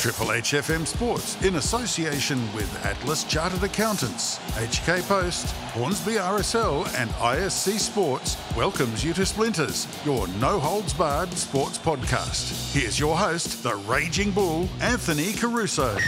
Triple HFM Sports in association with Atlas Chartered Accountants, HK Post, Hornsby RSL, and ISC Sports welcomes you to Splinters, your no holds barred sports podcast. Here's your host, the Raging Bull, Anthony Caruso.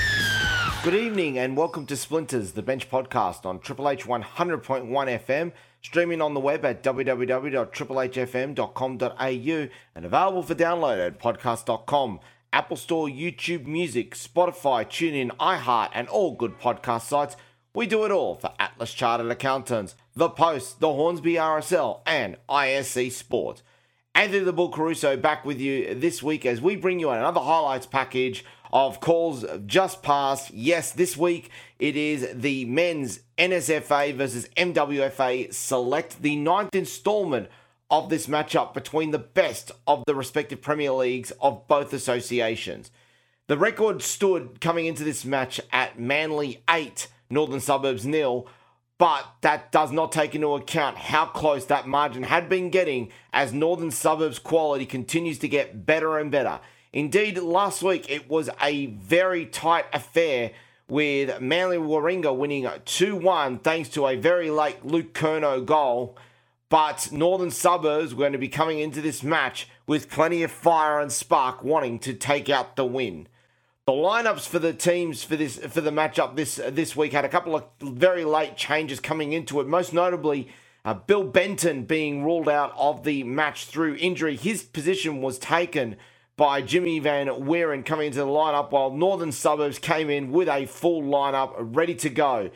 Good evening and welcome to Splinters, the bench podcast on Triple H 100.1 FM, streaming on the web at www.triplehfm.com.au and available for download at podcast.com. Apple Store, YouTube Music, Spotify, TuneIn, iHeart, and all good podcast sites. We do it all for Atlas Chartered Accountants, The Post, the Hornsby RSL, and ISC Sport. Anthony the Bull Caruso back with you this week as we bring you another highlights package of calls just passed. Yes, this week it is the men's NSFA versus MWFA select, the ninth installment of this matchup between the best of the respective Premier Leagues of both associations. The record stood coming into this match at Manly 8, Northern Suburbs nil, but that does not take into account how close that margin had been getting as Northern Suburbs quality continues to get better and better. Indeed, last week it was a very tight affair with Manly Warringah winning 2 1 thanks to a very late Luke Curnow goal. But Northern Suburbs were going to be coming into this match with plenty of fire and spark wanting to take out the win. The lineups for the teams for this for the matchup this this week had a couple of very late changes coming into it. Most notably, uh, Bill Benton being ruled out of the match through injury. His position was taken by Jimmy Van Weeren coming into the lineup, while Northern Suburbs came in with a full lineup ready to go.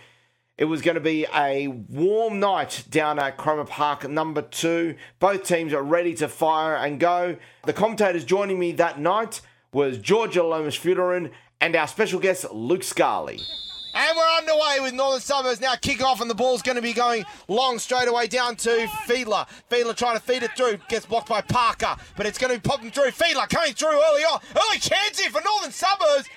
It was going to be a warm night down at Cromer Park number two. Both teams are ready to fire and go. The commentators joining me that night was Georgia Lomas Fuderin and our special guest Luke Scarley. And we're underway with Northern Suburbs now kick off, and the ball's going to be going long straight away down to Fiedler. Fiedler trying to feed it through, gets blocked by Parker, but it's going to be popping through. Fiedler coming through early on. Early chance here for Northern Suburbs.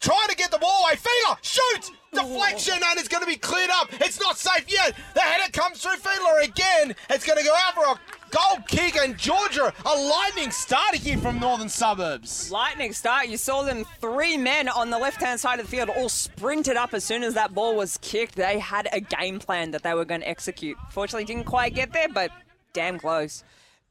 Trying to get the ball away. Fiedler shoots! Deflection and it's going to be cleared up. It's not safe yet. The header comes through Fiedler again. It's going to go out for a goal kick and Georgia a lightning start here from Northern Suburbs. Lightning start. You saw them three men on the left hand side of the field all sprinted up as soon as that ball was kicked. They had a game plan that they were going to execute. Fortunately, didn't quite get there, but damn close.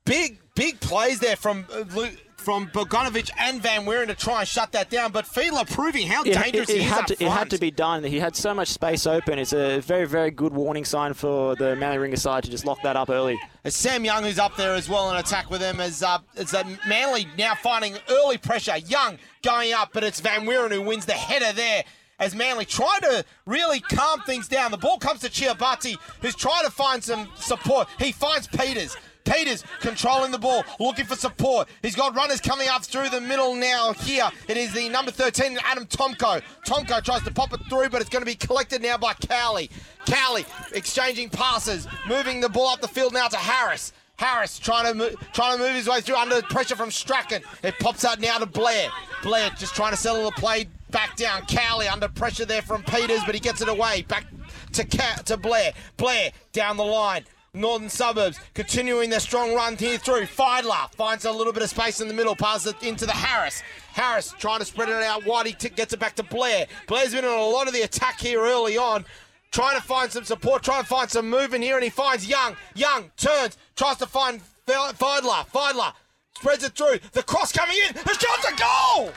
Big, big plays there from uh, Luke from Bogdanovic and Van Weeren to try and shut that down. But Fiedler proving how it, dangerous it, it he is had to. It had to be done. He had so much space open. It's a very, very good warning sign for the Manly Warringah side to just lock that up early. It's Sam Young who's up there as well in attack with him as uh, it's Manly now finding early pressure. Young going up, but it's Van Weeren who wins the header there as Manly try to really calm things down. The ball comes to Chiabati, who's trying to find some support. He finds Peters. Peters controlling the ball, looking for support. He's got runners coming up through the middle now. Here it is the number 13, Adam Tomko. Tomko tries to pop it through, but it's going to be collected now by Cowley. Cowley exchanging passes, moving the ball up the field now to Harris. Harris trying to move, trying to move his way through under pressure from Strachan. It pops out now to Blair. Blair just trying to settle the play back down. Cowley under pressure there from Peters, but he gets it away back to to Blair. Blair down the line. Northern Suburbs continuing their strong run here through. Fiedler finds a little bit of space in the middle, passes it into the Harris. Harris trying to spread it out wide. He t- gets it back to Blair. Blair's been on a lot of the attack here early on. Trying to find some support, trying to find some movement here, and he finds Young. Young turns, tries to find Fiedler. Fiedler spreads it through. The cross coming in. The shot's a goal!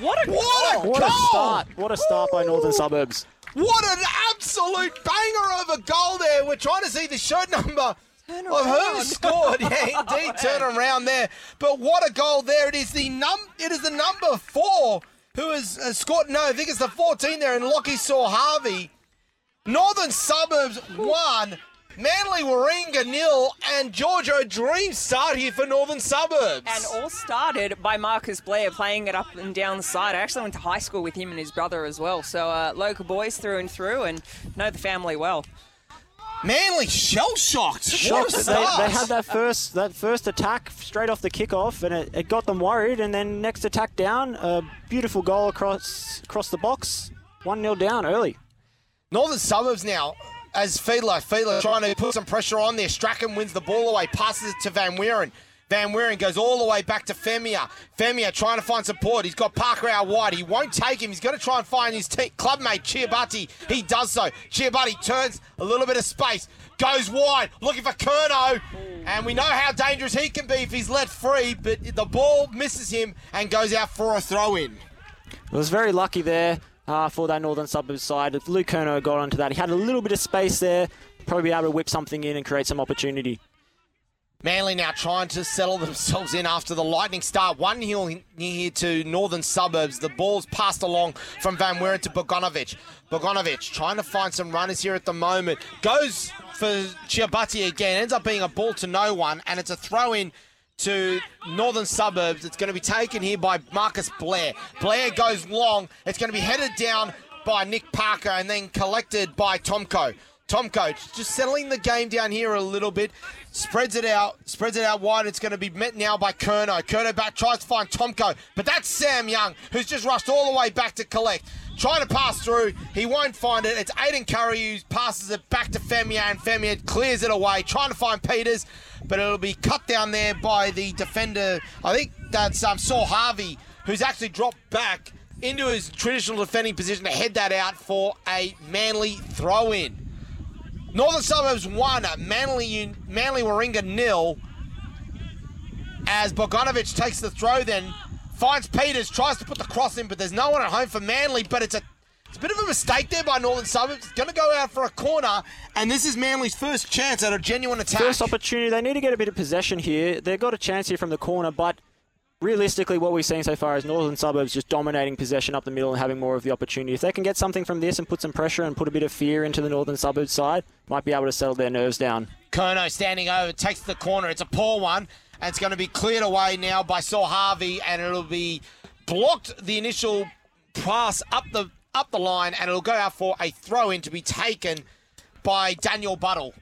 What a What a goal! What goal! a start! What a start by Northern Suburbs. What an absolute banger of a goal there. We're trying to see the shirt number of who scored. Yeah, indeed, turn around there. But what a goal there. It is the num it is the number four who has uh, scored no, I think it's the 14 there, and Lockie saw Harvey. Northern Suburbs won. Manly Warringah nil and Georgia a dream start here for Northern Suburbs. And all started by Marcus Blair playing it up and down the side. I actually went to high school with him and his brother as well. So uh, local boys through and through and know the family well. Manly shell shocked. Shocked. What a They, they had that first that first attack straight off the kickoff, and it, it got them worried. And then next attack down, a beautiful goal across across the box, one 0 down early. Northern Suburbs now, as Fiedler, Fiedler trying to put some pressure on there. Strachan wins the ball away, passes it to Van Weeren. Van Weeren goes all the way back to Femia. Femia trying to find support. He's got Parker out wide. He won't take him. He's going to try and find his te- clubmate, Chiabatti. He does so. Chiabatti turns a little bit of space, goes wide, looking for Kerno. And we know how dangerous he can be if he's let free, but the ball misses him and goes out for a throw in. It was very lucky there uh, for that Northern Suburbs side. If Luke Kerno got onto that, he had a little bit of space there, probably able to whip something in and create some opportunity. Manly now trying to settle themselves in after the lightning start. One hill here to Northern Suburbs. The ball's passed along from Van Weeren to Bogdanovic. Bogdanovic trying to find some runners here at the moment. Goes for Chiabatti again. Ends up being a ball to no one, and it's a throw in to Northern Suburbs. It's going to be taken here by Marcus Blair. Blair goes long. It's going to be headed down by Nick Parker and then collected by Tomko. Tomko just settling the game down here a little bit. Spreads it out, spreads it out wide. It's going to be met now by Kerno. Kerno back tries to find Tomko, but that's Sam Young who's just rushed all the way back to collect. Trying to pass through, he won't find it. It's Aiden Curry who passes it back to Femia, and Femia clears it away. Trying to find Peters, but it'll be cut down there by the defender. I think that's um, Saul Harvey, who's actually dropped back into his traditional defending position to head that out for a Manly throw in. Northern Suburbs won, Manly Manly Warringah nil. As Bogdanovic takes the throw, then finds Peters, tries to put the cross in, but there's no one at home for Manly. But it's a it's a bit of a mistake there by Northern Suburbs. It's going to go out for a corner, and this is Manly's first chance at a genuine attack. First opportunity. They need to get a bit of possession here. They've got a chance here from the corner, but realistically, what we've seen so far is Northern Suburbs just dominating possession up the middle and having more of the opportunity. If they can get something from this and put some pressure and put a bit of fear into the Northern Suburbs side, might be able to settle their nerves down. Kono standing over, takes the corner. It's a poor one, and it's going to be cleared away now by Saul Harvey, and it'll be blocked the initial pass up the up the line, and it'll go out for a throw in to be taken by Daniel Buttle.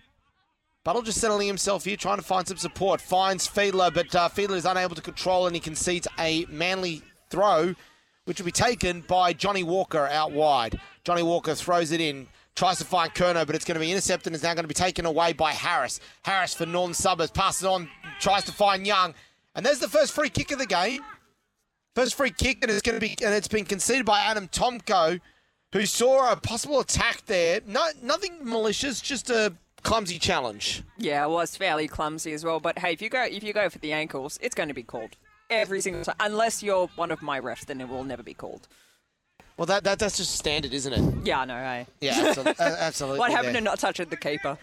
Buttle just settling himself here, trying to find some support. Finds Fiedler, but uh, Fiedler is unable to control, and he concedes a manly throw, which will be taken by Johnny Walker out wide. Johnny Walker throws it in, tries to find Kerno, but it's going to be intercepted and is now going to be taken away by Harris. Harris for Northern Suburbs passes on, tries to find Young, and there's the first free kick of the game. First free kick, and it's going to be, and it's been conceded by Adam Tomko, who saw a possible attack there. No, nothing malicious, just a clumsy challenge. Yeah, it was fairly clumsy as well. But hey, if you go if you go for the ankles, it's going to be called every single time. Unless you're one of my refs, then it will never be called. Well, that, that that's just standard, isn't it? Yeah, I know. Hey. Yeah, absolutely. absolutely what happened there. to not touching the keeper?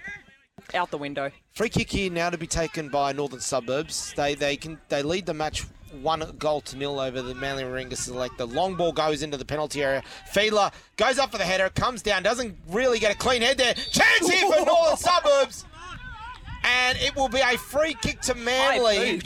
Out the window. Free kick here now to be taken by Northern Suburbs. They they can they lead the match one goal to nil over the Manly Warringah Select. The long ball goes into the penalty area. Fiedler goes up for the header, comes down, doesn't really get a clean head there. Chance here for Northern Suburbs, and it will be a free kick to Manly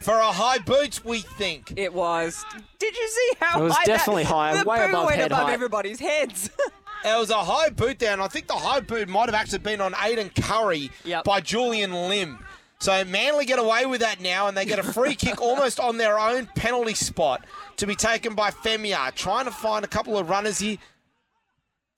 for a high boot. We think. It was. Did you see how It was high definitely that, high, The way boot above went head above height. everybody's heads. It was a high boot there, and I think the high boot might have actually been on Aiden Curry Yep. by Julian Lim. So Manly get away with that now, and they get a free kick almost on their own penalty spot to be taken by Femia. Trying to find a couple of runners here.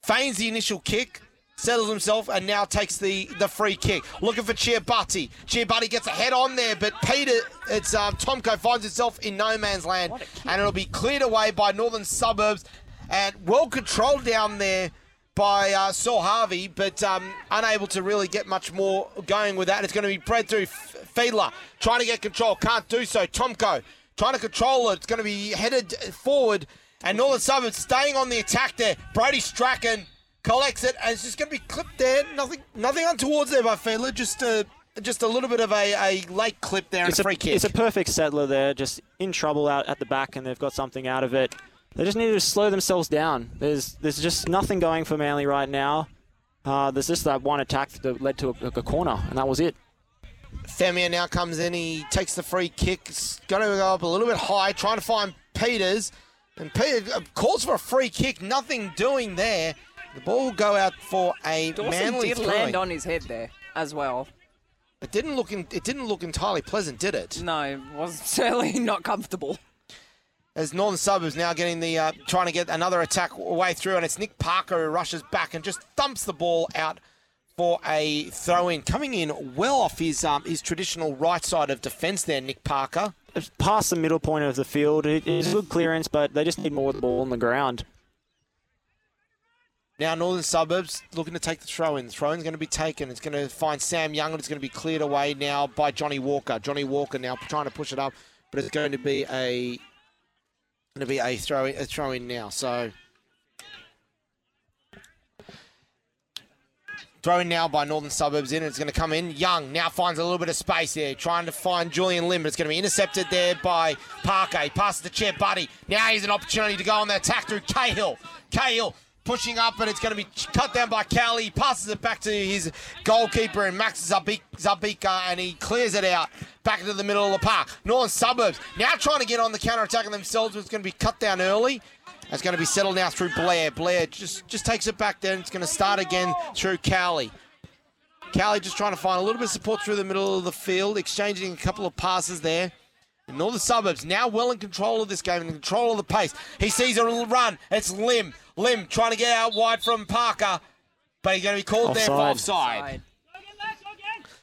Feigns the initial kick, settles himself, and now takes the, the free kick. Looking for Chiabatti. Chiabatti gets a head on there, but Peter, it's um, Tomko finds himself in no man's land, and it'll be cleared away by Northern Suburbs, and well controlled down there by uh, Saul Harvey, but um, unable to really get much more going with that. It's going to be bred through F- Fiedler, trying to get control, can't do so. Tomko trying to control it. It's going to be headed forward, and Northern Suburbs staying on the attack there. Brody Strachan collects it, and it's just going to be clipped there. Nothing, nothing untowards there by Fiedler. Just a, just a little bit of a, a late clip there It's a a, free kick. it's a perfect settler there, just in trouble out at the back, and they've got something out of it. They just need to slow themselves down. There's there's just nothing going for Manly right now. Uh, there's just that one attack that led to a, a corner, and that was it. Femia now comes in. He takes the free kick. It's going to go up a little bit high, trying to find Peters. And Peter uh, calls for a free kick. Nothing doing there. The ball will go out for a Dawson manly did throw. land on his head there as well. It didn't look. In, it didn't look entirely pleasant, did it? No, it was certainly not comfortable. As Northern Suburbs now getting the uh, trying to get another attack way through, and it's Nick Parker who rushes back and just thumps the ball out for a throw in. Coming in well off his um, his traditional right side of defence there, Nick Parker. It's past the middle point of the field. It is good clearance, but they just need more of the ball on the ground. Now, Northern Suburbs looking to take the throw in. The throw in's going to be taken. It's going to find Sam Young, and it's going to be cleared away now by Johnny Walker. Johnny Walker now trying to push it up, but it's going to be a going to be a throw a throw in now. So Thrown now by Northern Suburbs in. It's going to come in. Young now finds a little bit of space there, trying to find Julian Lim, but it's going to be intercepted there by Parker. He passes the chair, Buddy. Now he's an opportunity to go on the attack through Cahill. Cahill pushing up, and it's going to be cut down by Cowley. He passes it back to his goalkeeper and Max Zabika, and he clears it out back into the middle of the park. Northern Suburbs now trying to get on the counter attack themselves, it's going to be cut down early. It's going to be settled now through Blair. Blair just, just takes it back then. It's going to start again through Cowley. Cowley just trying to find a little bit of support through the middle of the field, exchanging a couple of passes there. And all the suburbs now well in control of this game, in control of the pace. He sees a little run. It's Lim. Lim trying to get out wide from Parker, but he's going to be called offside. there for offside.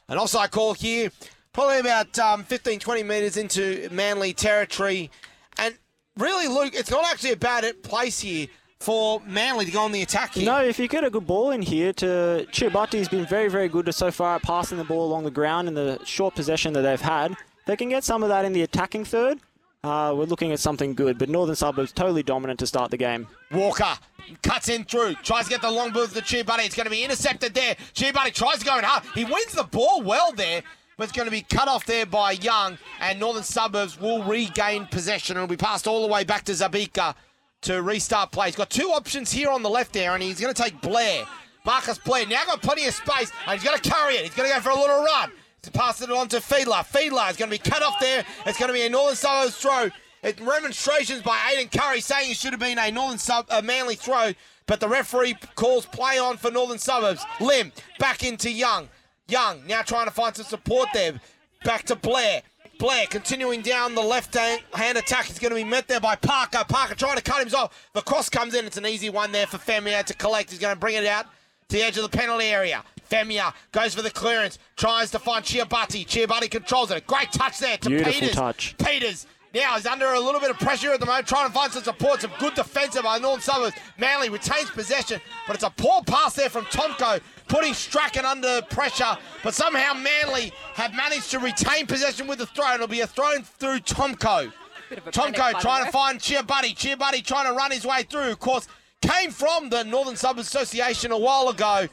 An offside call here, probably about um, 15, 20 metres into Manly territory. And really, Luke, it's not actually a bad place here for Manly to go on the attack here. No, if you get a good ball in here, to Chiabati's been very, very good so far at passing the ball along the ground in the short possession that they've had. They can get some of that in the attacking third. Uh, we're looking at something good, but Northern Suburbs totally dominant to start the game. Walker cuts in through, tries to get the long ball to Chiabati. It's going to be intercepted there. Chiabati tries to go in hard. He wins the ball well there but it's going to be cut off there by Young, and Northern Suburbs will regain possession. It'll be passed all the way back to Zabika to restart play. He's got two options here on the left there, and he's going to take Blair. Marcus Blair now got plenty of space, and he's going to carry it. He's going to go for a little run. To pass it on to Fiedler. Fiedler is going to be cut off there. It's going to be a Northern Suburbs throw. It, remonstrations by Aiden Curry saying it should have been a Northern Sub, a Manly throw, but the referee calls play on for Northern Suburbs. Lim back into Young. Young now trying to find some support there. Back to Blair. Blair continuing down the left hand attack. He's going to be met there by Parker. Parker trying to cut him off. The cross comes in. It's an easy one there for Femia to collect. He's going to bring it out to the edge of the penalty area. Femia goes for the clearance, tries to find Chiabati. Chiabati controls it. Great touch there to Beautiful Peters. touch. Peters now he's under a little bit of pressure at the moment, trying to find some support, some good defensive by Northern Suburbs. Manly retains possession, but it's a poor pass there from Tomko, putting Strachan under pressure. But somehow Manly have managed to retain possession with the throw. It'll be a throw through Tomko. Tomko trying to find Chiabuddy. Chiabuddy trying to run his way through. Of course, came from the Northern Suburbs Association a while ago,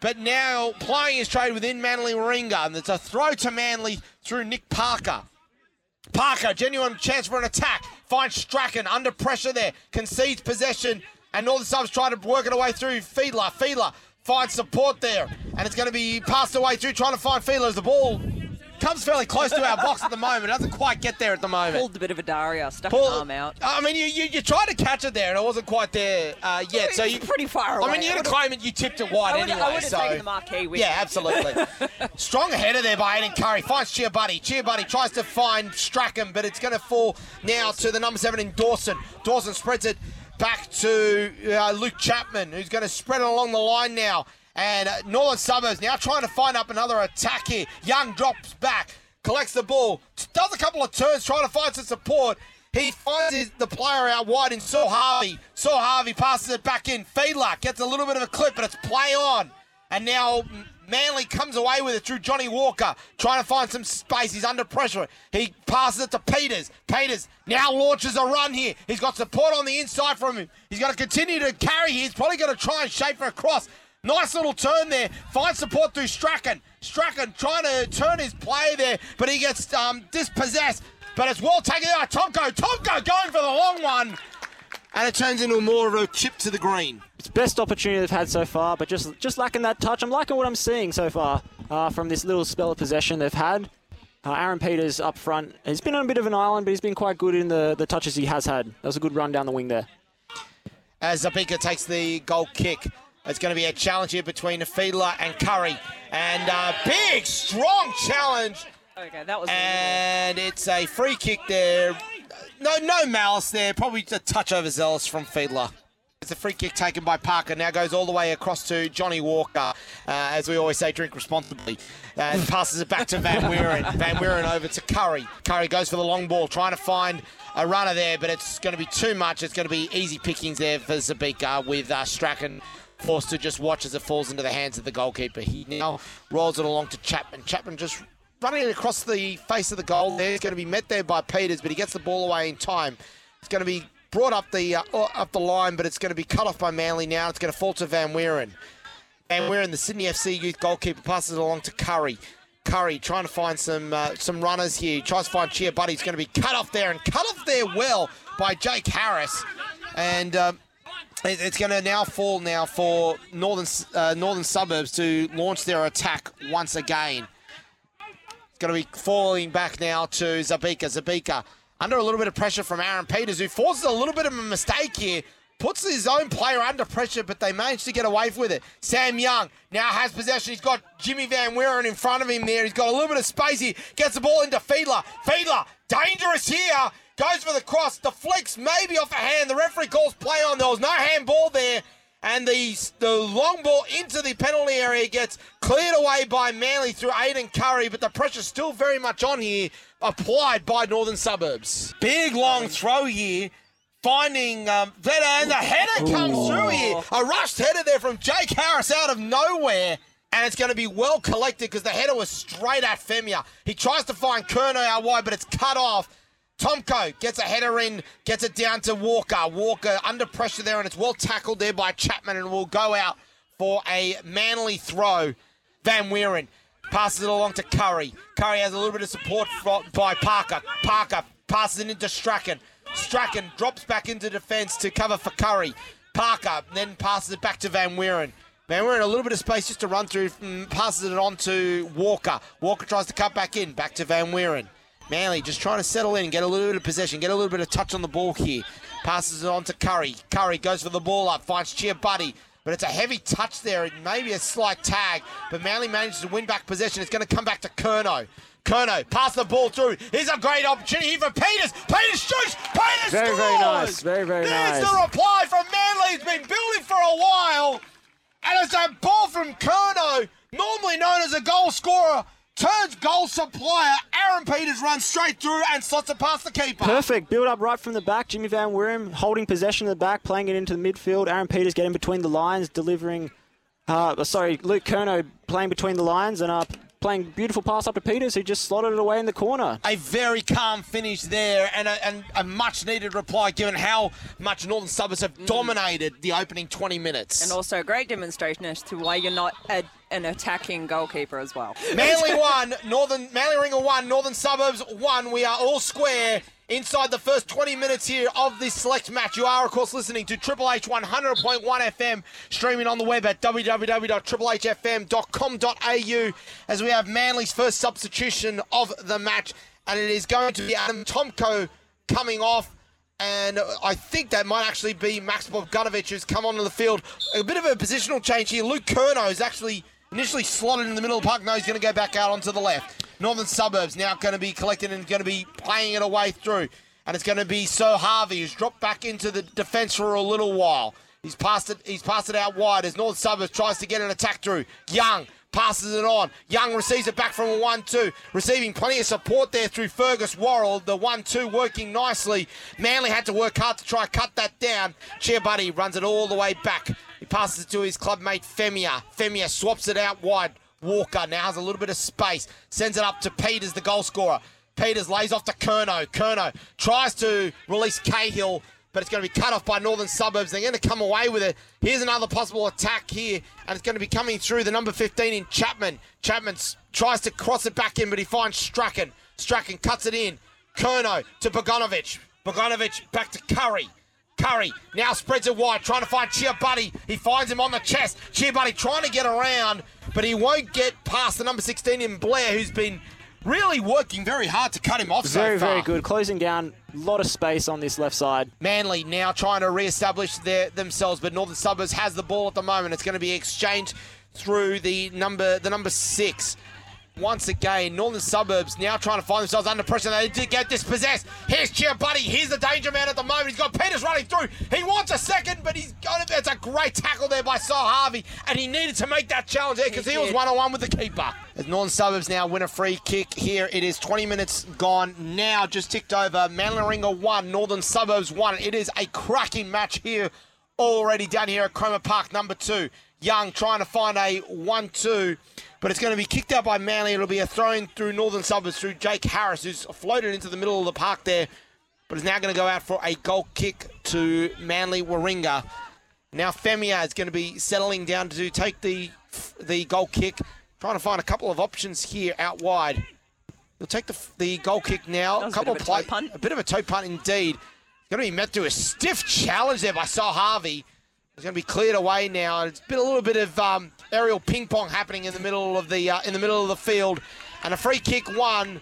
but now playing his trade within Manly Warringah. And it's a throw to Manly through Nick Parker. Parker, genuine chance for an attack. Finds Strachan under pressure there. Concedes possession. And Northern Subs trying to work it away through Fiedler. Fiedler finds support there. And it's going to be passed away through trying to find Fiedler as the ball comes fairly close to our box at the moment. Doesn't quite get there at the moment. Pulled a bit of a Daria, stuck Pull, arm out. I mean, you, you, you tried to catch it there, and it wasn't quite there uh, yet. So you pretty far away. I mean, you had to claim it. You tipped it wide I anyway. I would have so taken the marquee yeah, absolutely. Strong header there by Aiden Curry. Finds Chiabuddy. Chiabuddy tries to find Strachan, but it's going to fall now to the number seven in Dawson. Dawson spreads it back to uh, Luke Chapman, who's going to spread it along the line now. And uh, Northern Suburbs now trying to find up another attack here. Young drops back collects the ball, does a couple of turns trying to find some support. He finds his, the player out wide in Saul Harvey. Saul Harvey passes it back in. Fiedler gets a little bit of a clip, but it's play on. And now Manly comes away with it through Johnny Walker, trying to find some space. He's under pressure. He passes it to Peters. Peters now launches a run here. He's got support on the inside from him. He's going to continue to carry. He's probably going to try and shape for a cross. Nice little turn there. Finds support through Strachan. Strachan trying to turn his play there, but he gets um, dispossessed. But it's well taken out. Tomko. Tomko going for the long one. And it turns into more of a chip to the green. It's best opportunity they've had so far, but just just lacking that touch. I'm liking what I'm seeing so far uh, from this little spell of possession they've had. Uh, Aaron Peters up front. He's been on a bit of an island, but he's been quite good in the, the touches he has had. That was a good run down the wing there. As Zabika takes the goal kick. It's going to be a challenge here between Fiedler and Curry. And a big, strong challenge. Okay, that was. And it's a free kick there. No, no malice there. Probably a touch overzealous from Fiedler. It's a free kick taken by Parker. Now goes all the way across to Johnny Walker. Uh, as we always say, drink responsibly. Uh, and passes it back to Van Weeren. Van Weeren over to Curry. Curry goes for the long ball, trying to find a runner there, but it's going to be too much. It's going to be easy pickings there for Zabika with uh, Strachan forced to just watch as it falls into the hands of the goalkeeper. He now rolls it along to Chapman. Chapman just running it across the face of the goal there. Going to be met there by Peters, but he gets the ball away in time. It's going to be brought up the uh, up the line, but it's going to be cut off by Manly now. It's going to fall to Van Weeren. Van Weeren, the Sydney FC youth goalkeeper, passes it along to Curry. Curry trying to find some uh, some runners here. He tries to find Chia Buddy. He's going to be cut off there and cut off there well by Jake Harris. And um, it's going to now fall now for northern uh, northern suburbs to launch their attack once again. It's going to be falling back now to Zabika. Zabika under a little bit of pressure from Aaron Peters, who forces a little bit of a mistake here. Puts his own player under pressure, but they manage to get away with it. Sam Young now has possession. He's got Jimmy Van Weeren in front of him there. He's got a little bit of space here. Gets the ball into Fiedler. Fiedler, dangerous here. Goes for the cross. Deflects maybe off a hand. The referee calls play on. There was no handball there. And the, the long ball into the penalty area gets cleared away by Manly through Aiden Curry, but the pressure's still very much on here, applied by Northern Suburbs. Big long throw here, finding um, Vedder, and the header comes through here. A rushed header there from Jake Harris out of nowhere. And it's going to be well collected because the header was straight at Femia. He tries to find Kerno out wide, but it's cut off. Tomko gets a header in, gets it down to Walker. Walker under pressure there, and it's well tackled there by Chapman, and will go out for a manly throw. Van Weeren passes it along to Curry. Curry has a little bit of support by Parker. Parker passes it into Strachan. Strachan drops back into defence to cover for Curry. Parker then passes it back to Van Weeren. Van Weeren a little bit of space just to run through, mm, passes it on to Walker. Walker tries to cut back in, back to Van Weeren. Manly just trying to settle in, get a little bit of possession, get a little bit of touch on the ball here. Passes it on to Curry. Curry goes for the ball up, finds Chia Buddy. But it's a heavy touch there, and maybe a slight tag. But Manly manages to win back possession. It's going to come back to Kerno. Kerno, pass the ball through. Here's a great opportunity here for Peters. Peters shoots. Peters Very, scores. very nice. Very, very There's nice. the reply from Manly. He's been building for a while. And it's a ball from Kerno, normally known as a goal scorer, turns goal supplier. Aaron Peters runs straight through and slots it past the keeper. Perfect. Build up right from the back. Jimmy Van Weeren holding possession of the back, playing it into the midfield. Aaron Peters getting between the lines, delivering. Uh, sorry, Luke Kerno playing between the lines and uh, playing beautiful pass up to Peters, who just slotted it away in the corner. A very calm finish there and a, and a much needed reply given how much Northern Suburbs have mm. dominated the opening 20 minutes. And also a great demonstration as to why you're not a, an attacking goalkeeper as well. Manly one, Northern Manly Warringah one, Northern Suburbs one. We are all square inside the first 20 minutes here of this select match. You are, of course, listening to Triple H 100.1 FM, streaming on the web at www.triplehfm.com.au as we have Manly's first substitution of the match, and it is going to be Adam Tomko coming off. And I think that might actually be Max Bogdanovic who's come onto the field. A bit of a positional change here. Luke Kerno is actually initially slotted in the middle of the park. Now he's going to go back out onto the left. Northern Suburbs now going to be collected and going to be playing it away through. And it's going to be Saul Harvey who's dropped back into the defence for a little while. He's passed it. He's passed it out wide as Northern Suburbs tries to get an attack through. Young passes it on. Young receives it back from a 1-2, receiving plenty of support there through Fergus Worrell. The 1-2 working nicely. Manly had to work hard to try cut that down. Cheer Buddy runs it all the way back. He passes it to his clubmate Femia. Femia swaps it out wide. Walker now has a little bit of space. Sends it up to Peters, the goal scorer. Peters lays off to Kerno. Kerno tries to release Cahill, but it's going to be cut off by Northern Suburbs. They're going to come away with it. Here's another possible attack here, and it's going to be coming through the number 15 in Chapman. Chapman tries to cross it back in, but he finds Strachan. Strachan cuts it in. Kerno to Bogdanovic. Bogdanovic back to Curry. Curry now spreads it wide, trying to find Chia Buddy. He finds him on the chest. Chia Buddy trying to get around, but he won't get past the number 16 in Blair, who's been really working very hard to cut him off Very, so very good. Closing down. A lot of space on this left side. Manly now trying to re-establish their, themselves, but Northern Suburbs has the ball at the moment. It's going to be exchanged through the number the number six. Once again. Northern Suburbs now trying to find themselves under pressure. They did get dispossessed. Here's Cheer Buddy. Here's the danger man at the moment. He's got Peters running through. He wants a second, but he's got it. It's a great tackle there by Saul Harvey, and he needed to make that challenge there because He he, was one on one with the keeper. As Northern Suburbs now win a free kick here. It is 20 minutes gone now, just ticked over. Manly Warringah 1, Northern Suburbs 1. It is a cracking match here already down here at Cromer Park, number two. Young trying to find a 1 2, but it's going to be kicked out by Manly. It'll be a throw through Northern Suburbs through Jake Harris, who's floated into the middle of the park there, but is now going to go out for a goal kick to Manly Warringah. Now Femia is going to be settling down to take the the goal kick, trying to find a couple of options here out wide. He'll take the, the goal kick now. A couple bit of a play- toe punt. a bit of a toe punt indeed. It's going to be met to a stiff challenge there by Saul Harvey. It's going to be cleared away now. And it's been a little bit of um, aerial ping pong happening in the middle of the uh, in the middle of the field, and a free kick won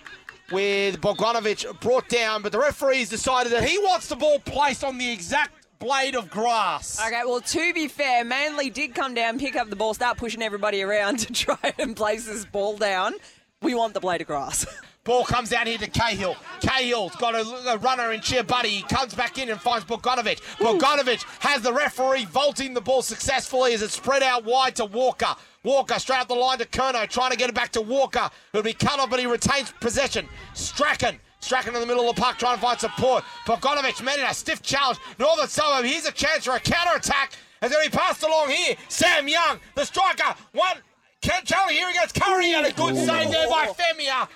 with Bogdanovic brought down, but the referees decided that he wants the ball placed on the exact blade of grass. Okay, well, to be fair, Manly did come down, pick up the ball, start pushing everybody around to try and place this ball down. We want the blade of grass. Ball comes down here to Cahill. Cahill's got a, a runner in cheer buddy. He comes back in and finds Bogdanovic. Bogdanovic has the referee vaulting the ball successfully as it's spread out wide to Walker. Walker straight up the line to Kerno, trying to get it back to Walker. It'll be cut off, but he retains possession. Strachan. Strachan in the middle of the park trying to find support. Bogdanovic made it a stiff challenge. Northern Suburb, here's a chance for a counter attack. Going to be passed along here. Sam Young, the striker. One. can't Charlie here he goes. Curry and a good save there by Femia.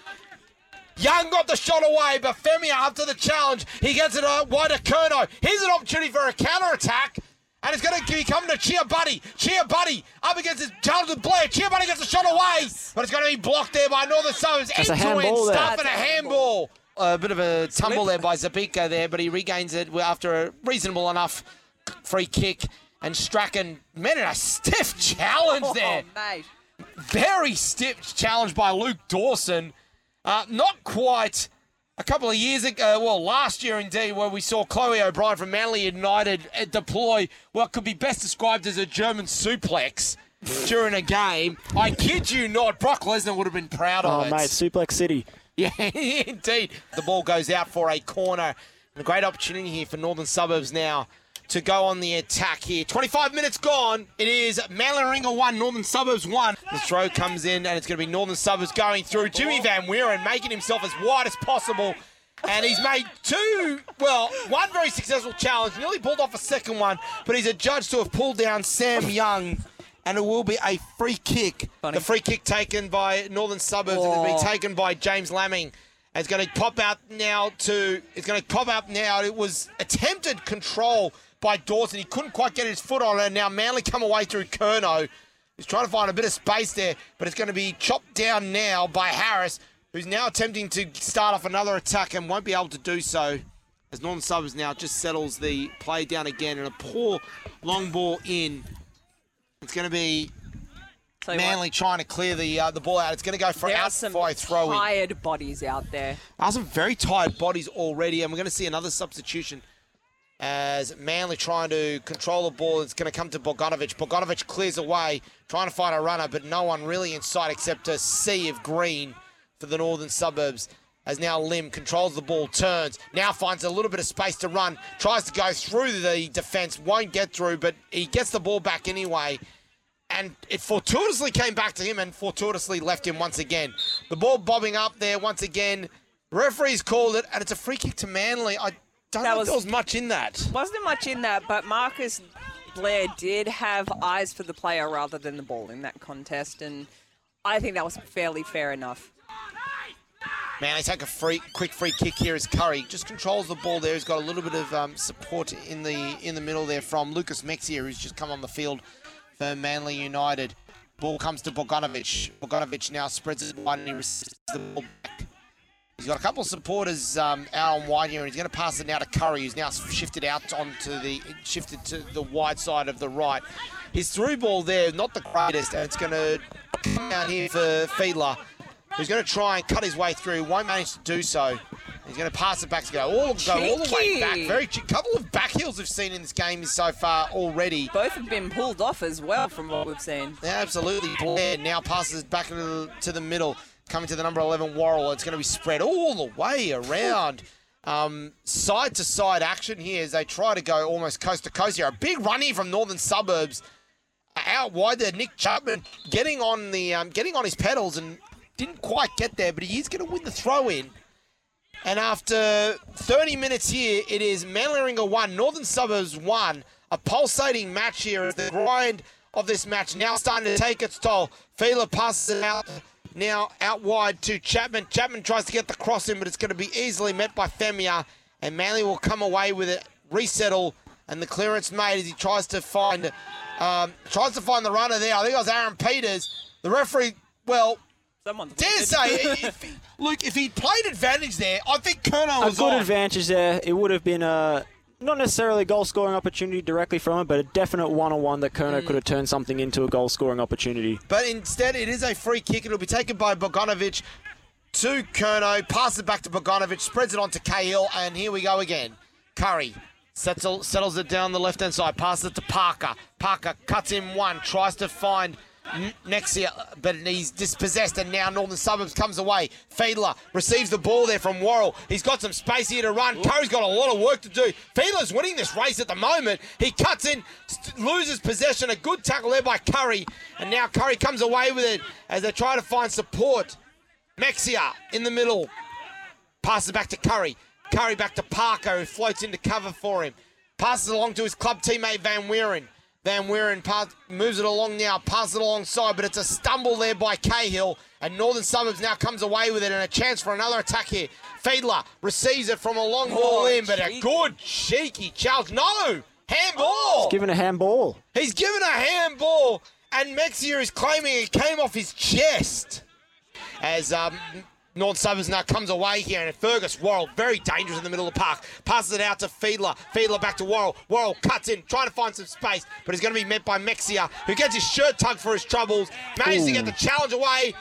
Young got the shot away, but Femia up to the challenge. He gets it wide to Kerno. Here's an opportunity for a counter attack. And it's going to be coming to Cheer Buddy. Cheer Buddy up against his challenge with Blair. Cheer Buddy gets the shot away, but it's going to be blocked there by Northern Suburbs. That's a End to end stuff and a handball. A bit of a tumble there by Zabika there, but he regains it after a reasonable enough free kick. And Strachan made it a stiff challenge there Oh, mate. very stiff challenge by Luke Dawson. Uh, not quite a couple of years ago, well, last year indeed, where we saw Chloe O'Brien from Manly United uh, deploy what could be best described as a German suplex during a game. I kid you not, Brock Lesnar would have been proud of Oh, it. mate, Suplex City. Yeah, indeed. The ball goes out for a corner. A great opportunity here for Northern Suburbs now to go on the attack here. 25 minutes gone. It is Manly Warringah 1, Northern Suburbs 1. The throw comes in, and it's going to be Northern Suburbs going through. Jimmy Van Weeren making himself as wide as possible. And he's made two, well, one very successful challenge. Nearly pulled off a second one, but he's adjudged to have pulled down Sam Young. And it will be a free kick. Funny. The free kick taken by Northern Suburbs. and It'll be Oh. taken by James Lamming. And It's going to pop out now to. It's going to pop up now. It was attempted control by Dawson. He couldn't quite get his foot on it. Now Manly come away through Kerno. He's trying to find a bit of space there, but it's going to be chopped down now by Harris, who's now attempting to start off another attack and won't be able to do so. As Northern Subs now just settles the play down again and a poor long ball in. It's going to be Tell you what, Manly trying to clear the uh, the ball out. It's going to go for there out some for a throw tired bodies out there. There are some very tired bodies already, and we're going to see another substitution as Manly trying to control the ball. It's going to come to Bogdanovic. Bogdanovic clears away, trying to find a runner, but no one really in sight except a sea of green for the northern suburbs. As now Lim controls the ball, turns, now finds a little bit of space to run, tries to go through the defence, won't get through, but he gets the ball back anyway and it fortuitously came back to him and fortuitously left him once again. The ball bobbing up there once again. Referees called it, and it's a free kick to Manly. I don't That think was- there was much in that. Wasn't much in that, but Marcus Blair did have eyes for the player rather than the ball in that contest, and I think that was fairly fair enough. Man, they take a free, quick free kick here as Curry just controls the ball there. He's got a little bit of um, support in the in the middle there from Lucas Mexia, who's just come on the field for Manly United. Ball comes to Bogdanovic. Bogdanovic now spreads it wide and he receives the ball back. He's got a couple of supporters um, out on wide here, and he's going to pass it now to Curry, who's now shifted out onto the shifted to the wide side of the right. His through ball there, not the greatest, and it's going to come out here for Fiedler, who's going to try and cut his way through. Won't manage to do so. He's going to pass it back to go all go all the way back. Very cheeky. couple of back heels we've seen in this game so far already. Both have been pulled off as well from what we've seen. Yeah, absolutely. Blair now passes back to the middle. Coming to the number 11 Warrell. It's going to be spread all the way around. Um, side to side action here as they try to go almost coast to coast here. A big run here from Northern Suburbs out wide there. Nick Chapman getting on the um, getting on his pedals and didn't quite get there, but he is going to win the throw in. And after 30 minutes here, it is Manly 1, Northern Suburbs 1. A pulsating match here as the grind of this match now starting to take its toll. Fila passes it out now out wide to Chapman. Chapman tries to get the cross in, but it's going to be easily met by Femia. And Manly will come away with it, resettle, and the clearance made as he tries to find um, tries to find the runner there. I think it was Aaron Peters. The referee, well, Someone's dare wounded. say, if, Luke, if he played advantage there, I think Kerno was A good on. advantage there. It would have been a not necessarily a goal scoring opportunity directly from it, but a definite one on one that Kerno Mm. could have turned something into a goal scoring opportunity. But instead, it is a free kick. It'll be taken by Bogdanovic to Kerno, passes it back to Bogdanovic, spreads it on to Cahill, and here we go again. Curry settle, settles it down the left hand side, passes it to Parker. Parker cuts in one, tries to find N- Nexia, but he's dispossessed, and now Northern Suburbs comes away. Fiedler receives the ball there from Worrell. He's got some space here to run. Curry's got a lot of work to do. Fiedler's winning this race at the moment. He cuts in, loses possession. A good tackle there by Curry, and now Curry comes away with it as they try to find support. Mexia in the middle. Passes back to Curry. Curry back to Parker, who floats into cover for him. Passes along to his club teammate Van Weeren. Van Weeren pass, moves it along now, passes it alongside, but it's a stumble there by Cahill. And Northern Suburbs now comes away with it and a chance for another attack here. Fiedler receives it from a long ball Oh, in, but a good cheeky challenge. No! Handball! He's given a handball. He's given a handball, and Mexia is claiming it came off his chest. As um, North Suburbs now comes away here, and Fergus Worrell, very dangerous in the middle of the park, passes it out to Fiedler. Fiedler back to Worrell. Worrell cuts in, trying to find some space, but he's going to be met by Mexia, who gets his shirt tugged for his troubles, manages to get the challenge away,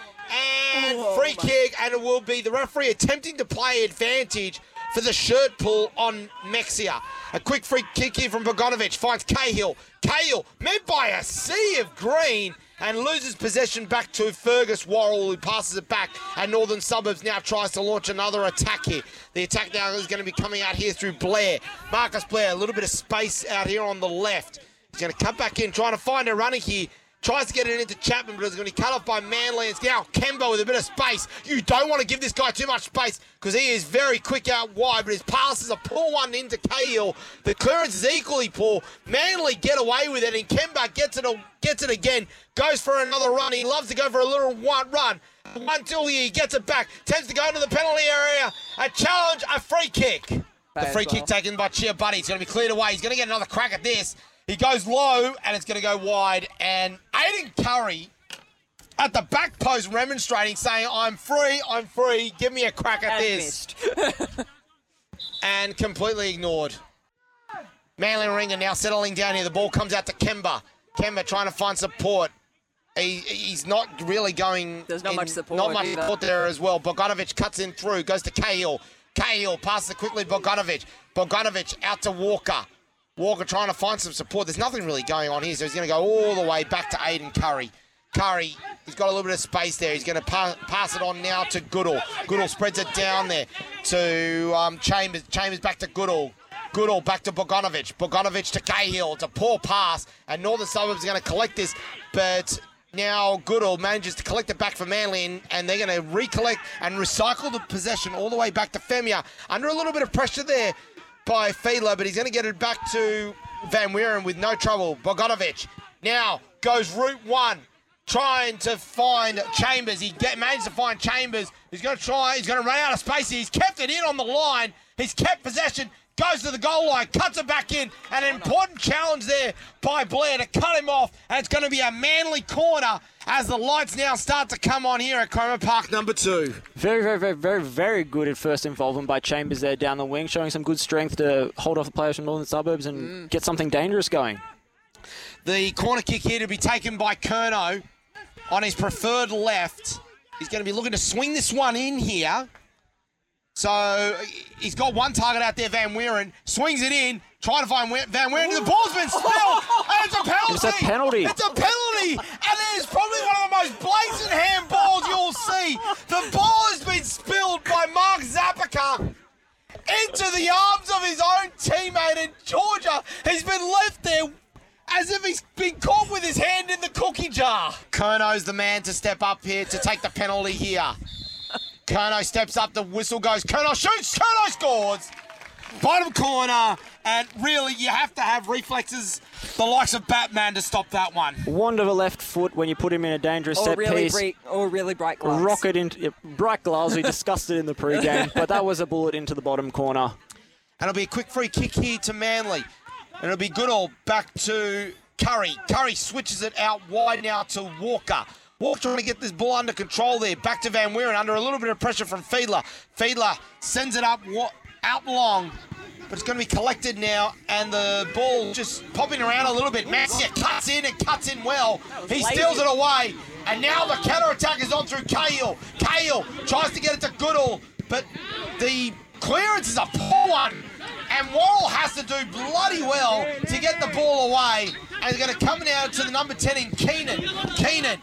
and Oh, free my- kick, and it will be the referee attempting to play advantage for the shirt pull on Mexia. A quick free kick here from Bogdanovic finds Cahill. Cahill met by a sea of green and loses possession back to Fergus Worrell, who passes it back. And Northern Suburbs now tries to launch another attack here. The attack now is going to be coming out here through Blair. Marcus Blair, a little bit of space out here on the left. He's going to cut back in, trying to find a runner here. Tries to get it into Chapman, but it's going to be cut off by Manly. It's now Kemba with a bit of space. You don't want to give this guy too much space because he is very quick out wide, but his pass is a poor one into Cahill. The clearance is equally poor. Manly get away with it, and Kemba gets it, gets it again. Goes for another run. He loves to go for a little one run. One two he gets it back. Tends to go into the penalty area. A challenge, a free kick. The free well. kick taken by Chia Buddy. It's going to be cleared away. He's going to get another crack at this. He goes low and it's going to go wide. And Aiden Curry at the back post remonstrating, saying, I'm free, I'm free, give me a crack at And this. And completely ignored. Manly Warringah now settling down here. The ball comes out to Kemba. Kemba trying to find support. He, he's not really going. There's not in- much support Not much either. support there as well. Bogdanovic cuts in through, goes to Cahill. Cahill passes it quickly. Bogdanovic. Bogdanovic out to Walker. Walker trying to find some support. There's nothing really going on here, so he's going to go all the way back to Aiden Curry. Curry, he's got a little bit of space there. He's going to pa- pass it on now to Goodall. Goodall spreads it down there to um, Chambers. Chambers back to Goodall. Goodall back to Bogdanovic. Bogdanovic to Cahill. It's a poor pass, and Northern Suburbs are going to collect this, but now Goodall manages to collect it back for Manly, and they're going to recollect and recycle the possession all the way back to Femia. Under a little bit of pressure there by Fiedler, but he's going to get it back to Van Weeren with no trouble. Bogdanovic now goes route one. Trying to find Chambers. He get, managed to find Chambers. He's going to try. He's going to run out of space. He's kept it in on the line. He's kept possession. Goes to the goal line. Cuts it back in. An important challenge there by Blair to cut him off. And it's going to be a manly corner as the lights now start to come on here at Cromer Park number two. Very, very, very, very, very good at first involvement by Chambers there down the wing, showing some good strength to hold off the players from Northern Suburbs and mm. get something dangerous going. The corner kick here to be taken by Kerno on his preferred left. He's going to be looking to swing this one in here. So he's got one target out there, Van Weeren. Swings it in, trying to find Van Weeren. The ball's been spilled, and it's a penalty. It's a penalty. It's a penalty, and it is probably one of the most blatant handballs you'll see the ball has been spilled by Max Zabika into the arms of his own teammate in Georgia. He's been left there as if he's been caught with his hand in the cookie jar. Kerno's the man to step up here to take the penalty here. Kerno steps up, the whistle goes. Kerno shoots, Kerno scores. Bottom corner, and really, you have to have reflexes the likes of Batman to stop that one. Wand of a left foot when you put him in a dangerous Or set really, piece. bright, or really bright gloves. Rocket into bright gloves. We discussed it in the pre-game, but that was a bullet into the bottom corner. And it'll be a quick free kick here to Manly. And it'll be good all back to Curry. Curry switches it out wide now to Walker. Walker trying to get this ball under control there. Back to Van Weeren under a little bit of pressure from Fiedler. Fiedler sends it up out long. But it's going to be collected now, and the ball just popping around a little bit. Mexia cuts in and cuts in well. He steals it away, and now the counter attack is on through Cahill. Cahill tries to get it to Goodall, but the clearance is a poor one, and Worrell has to do bloody well to get the ball away. And he's going to come now to the number 10 in Keenan. Keenan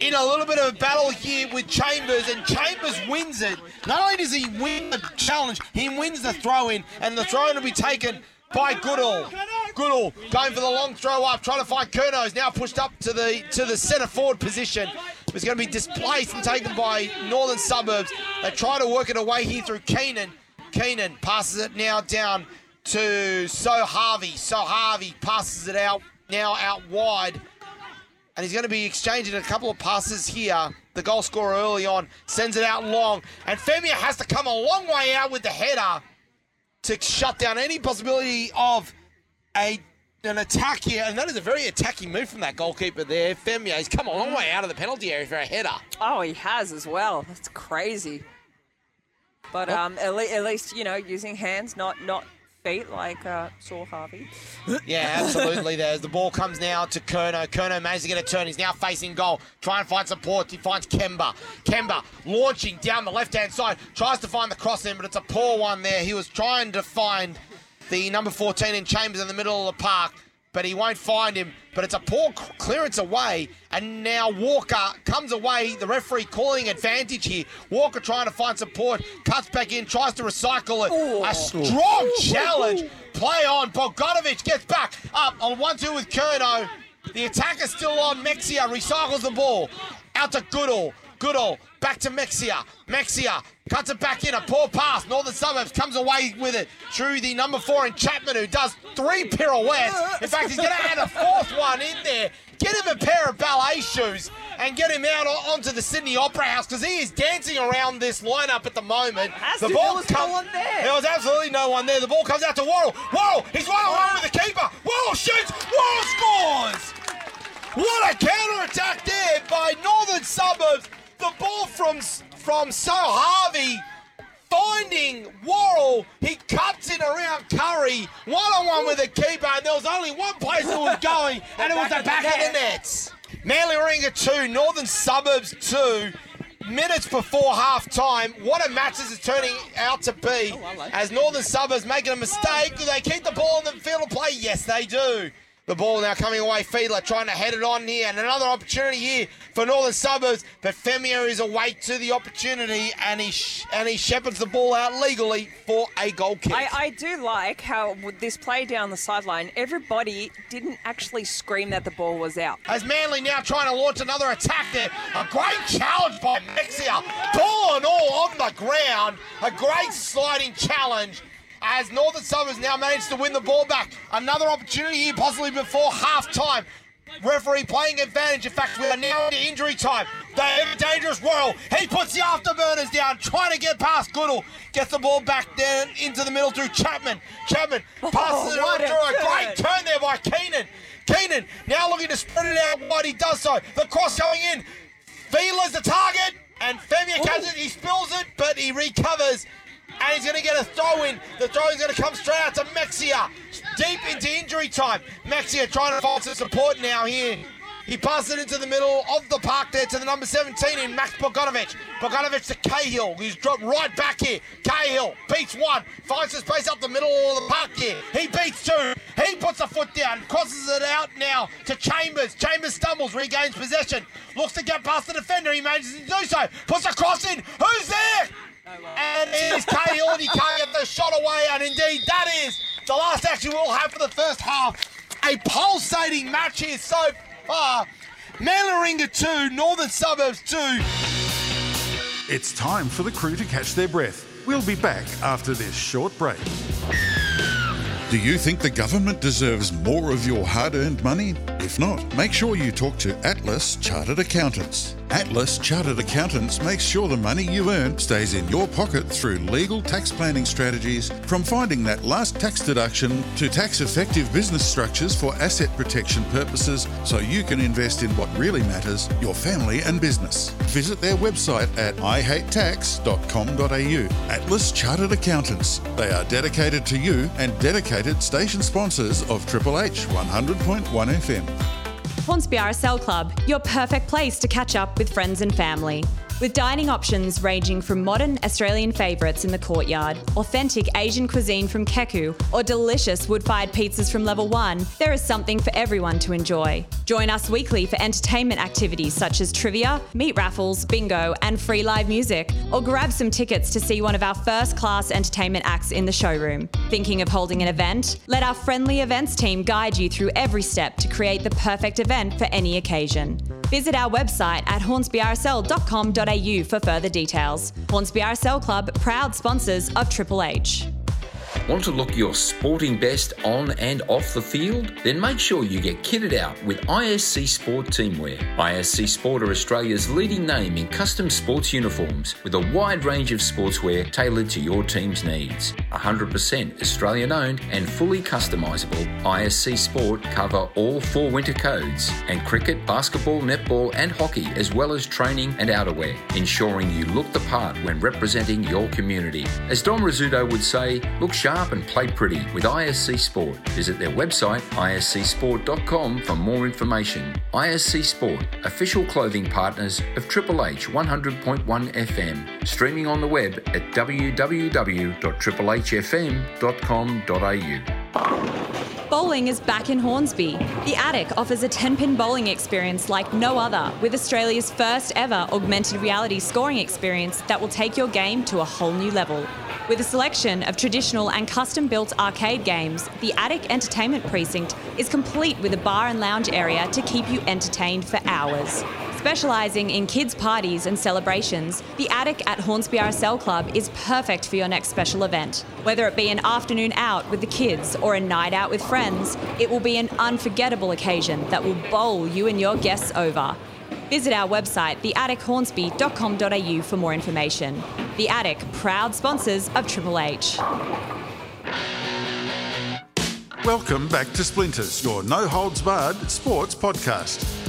in a little bit of a battle here with Chambers, and Chambers wins it. Not only does he win the challenge, he wins the throw in, and the throw in will be taken by Goodall. Goodall going for the long throw up, trying to find Kerno. Is now pushed up to the to the centre forward position. It's going to be displaced and taken by Northern Suburbs. They try to work it away here through Keenan. Keenan passes it now down to Saul Harvey. Saul Harvey passes it out now out wide and he's going to be exchanging a couple of passes here. The goal scorer early on sends it out long, and Femia has to come a long way out with the header to shut down any possibility of a an attack here. And that is a very attacking move from that goalkeeper there. Femia, he's come a long way out of the penalty area for a header. Oh, he has as well. That's crazy. But um, at, le- at least you know using hands, not not feet, like uh, Saul Harvey. Yeah, absolutely. There's the ball comes now to Kerno. Kerno manages to get a turn. He's now facing goal. Try and find support. He finds Kemba. Kemba launching down the left hand side. Tries to find the cross in, but it's a poor one there. He was trying to find the number 14 in Chambers in the middle of the park, but he won't find him. But it's a poor clearance away, and now Walker comes away. The referee calling advantage here. Walker trying to find support, cuts back in, tries to recycle it. A strong challenge. Play on. Bogdanovic gets back up on 1 2 with Kerno. The attack is still on. Mexia recycles the ball. Out to Goodall. Goodall back to Mexia. Mexia cuts it back in. A poor pass. Northern Suburbs comes away with it through the number four in Chapman, who does three pirouettes. In fact, he's going to add a fourth one in there. Get him a pair of ballet shoes and get him out onto the Sydney Opera House because he is dancing around this lineup at the moment. Has the ball There was no one there. There was absolutely no one there. The ball comes out to Worrell. Worrell, he's one on one with the keeper. Worrell shoots. Worrell scores. What a counter attack there by Northern Suburbs. The ball from from Saul Harvey finding Worrell. He cuts it around Curry, one on one with the keeper, and there was only one place it was going, and it was the back of the nets. Manly Warringah 2, Northern Suburbs 2. Minutes before half time. What a match this is turning out to be. As Northern Suburbs making a mistake. Do they keep the ball in the field of play? Yes, they do. The ball now coming away. Fiedler trying to head it on here. And another opportunity here for Northern Suburbs. But Femia is awake to the opportunity and he, sh- and he shepherds the ball out legally for a goal kick. I, I do like how with this play down the sideline, everybody didn't actually scream that the ball was out. As Manly now trying to launch another attack there. A great challenge by Mexia. Ball and all on the ground. A great sliding challenge. As Northern Suburbs now managed to win the ball back. Another opportunity here, possibly before half time. Referee playing advantage. In fact, we are now into injury time. They have a dangerous Worrell. He puts the afterburners down, trying to get past Goodall. Gets the ball back down into the middle through Chapman. Chapman oh, passes it on through a great turn. there by Keenan. Keenan now looking to spread it out wide. He does so. The cross going in. Fiedler's the target, and Femia catches it. He spills it, but he recovers. And he's going to get a throw in. The throw is going to come straight out to Mexia. Deep into injury time. Mexia trying to find some support now here. He passes it into the middle of the park there to the number 17 in Max Bogdanovic. Bogdanovic to Cahill. He's dropped right back here. Cahill beats one. Finds the space up the middle of the park here. He beats two. He puts a foot down, crosses it out now to Chambers. Chambers stumbles, regains possession, looks to get past the defender. He manages to do so. Puts a cross in. Who's there? And it is he can't get the shot away. And indeed, that is the last action we'll have for the first half. A pulsating match here so far. Manly Warringah 2, Northern Suburbs 2. It's time for the crew to catch their breath. We'll be back after this short break. Do you think the government deserves more of your hard earned money? If not, make sure you talk to Atlas Chartered Accountants. Atlas Chartered Accountants makes sure the money you earn stays in your pocket through legal tax planning strategies, from finding that last tax deduction to tax effective business structures for asset protection purposes so you can invest in what really matters your family and business. Visit their website at ihatetax.com.au. Atlas Chartered Accountants. They are dedicated to you and dedicated station sponsors of Triple H 100.1 FM. Hornsby RSL Club, your perfect place to catch up with friends and family. With dining options ranging from modern Australian favourites in the courtyard, authentic Asian cuisine from Keku, or delicious wood fired pizzas from Level 1, there is something for everyone to enjoy. Join us weekly for entertainment activities such as trivia, meat raffles, bingo, and free live music, or grab some tickets to see one of our first class entertainment acts in the showroom. Thinking of holding an event? Let our friendly events team guide you through every step to create the perfect event for any occasion. Visit our website at hornsbyrsl.com.au for further details. Hornsby RSL Club, proud sponsors of Triple H. Want to look your sporting best on and off the field? Then make sure you get kitted out with ISC Sport Teamwear. ISC Sport are Australia's leading name in custom sports uniforms with a wide range of sportswear tailored to your team's needs. 100% Australian owned and fully customisable, ISC Sport cover all four winter codes and cricket, basketball, netball, and hockey, as well as training and outerwear, ensuring you look the part when representing your community. As Dom Rizzuto would say, look sharp and play pretty with ISC Sport. Visit their website iscsport.com for more information. ISC Sport, official clothing partners of Triple H 100.1 FM, streaming on the web at www.triplehfm.com.au. Bowling is back in Hornsby. The Attic offers a 10 pin bowling experience like no other, with Australia's first ever augmented reality scoring experience that will take your game to a whole new level. With a selection of traditional and custom built arcade games, the Attic Entertainment Precinct is complete with a bar and lounge area to keep you entertained for hours. Specialising in kids' parties and celebrations, the Attic at Hornsby RSL Club is perfect for your next special event. Whether it be an afternoon out with the kids or a night out with friends, it will be an unforgettable occasion that will bowl you and your guests over. Visit our website, theattichornsby.com.au for more information. The Attic, proud sponsors of Triple H. Welcome back to Splinters, your no holds barred sports podcast.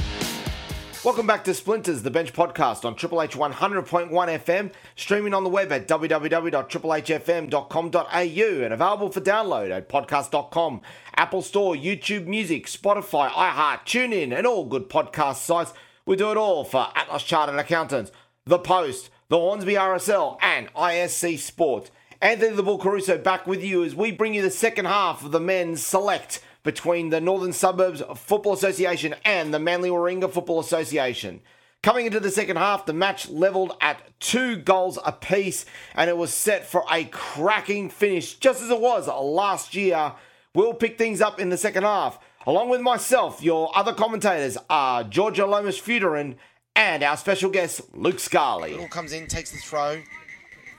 Welcome back to Splinters, the bench podcast on Triple H 100.1 FM, streaming on the web at www.triplehfm.com.au and available for download at podcast.com, Apple Store, YouTube Music, Spotify, iHeart, TuneIn, and all good podcast sites. We do it all for Atlas Chartered Accountants, The Post, the Hornsby RSL, and ISC Sport. Anthony the Bull Caruso back with you as we bring you the second half of the men's select between the Northern Suburbs Football Association and the Manly Warringah Football Association. Coming into the second half, the match levelled at two goals apiece, and it was set for a cracking finish, just as it was last year. We'll pick things up in the second half. Along with myself, your other commentators are Georgia Lomas Fuderin and our special guest, Luke Scarley. Little comes in, takes the throw,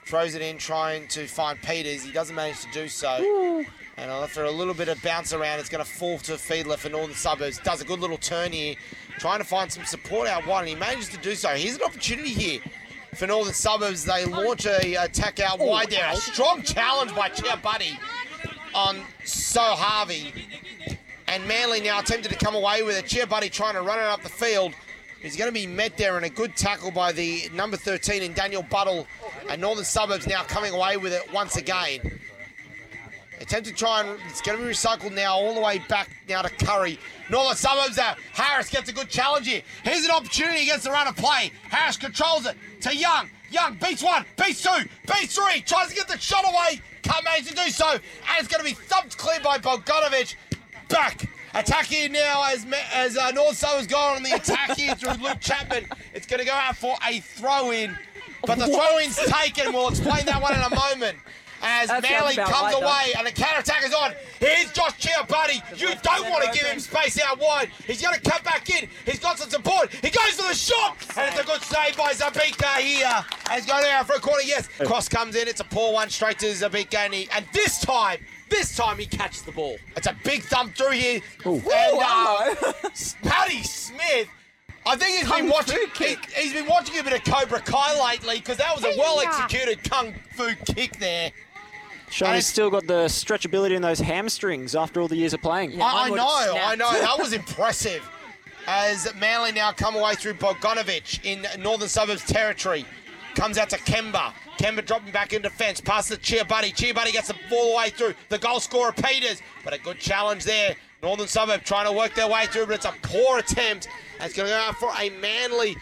throws it in, trying to find Peters. He doesn't manage to do so. And after a little bit of bounce around, it's going to fall to Fiedler for Northern Suburbs. Does a good little turn here, trying to find some support out wide, and he manages to do so. Here's an opportunity here for Northern Suburbs. They launch a attack out oh, wide there. A strong challenge by Chia Buddy on Saul Harvey. And Manly now attempted to come away with it. Chia Buddy trying to run it up the field. He's going to be met there and a good tackle by the number 13 in Daniel Buttle. And Northern Suburbs now coming away with it once again. Attempt to try and it's going to be recycled now all the way back now to Curry. Northern Suburbs there. Harris gets a good challenge here. Here's an opportunity against the run of play. Harris controls it to Young. Young beats one, beats two, beats three. Tries to get the shot away. Can't manage to do so. And it's going to be thumped clear by Bogdanovic. back. Attack here now as as uh, North Suburbs going on the attack here through Luke Chapman. It's going to go out for a throw in, but the throw in's taken. We'll explain that one in a moment. As That Manly comes right, away and the counter attack is on. Here's Josh Chiapati. You don't want to give him space out wide. He's going to cut back in. He's got some support. He goes for the shot. And it's a good save by Zabika here. As going out for a corner. Yes, cross comes in. It's a poor one straight to Zabika. And, he, and this time, this time he catches the ball. It's a big thump through here. And uh, Paddy Smith. I think he's been watching. fu He, he's been watching a bit of Cobra Kai lately because that was a well executed kung fu kick there. Showing he's still got the stretchability in those hamstrings after all the years of playing. Yeah. I, I know, I know. That was impressive. As Manly now come away through Bogdanovic in Northern Suburbs territory. Comes out to Kemba. Kemba dropping back in defence. Passes to Chiabuddy. Chiabuddy gets the ball the way through. The goal scorer, Peters. But a good challenge there. Northern Suburb trying to work their way through, but it's a poor attempt. And it's going to go out for a Manly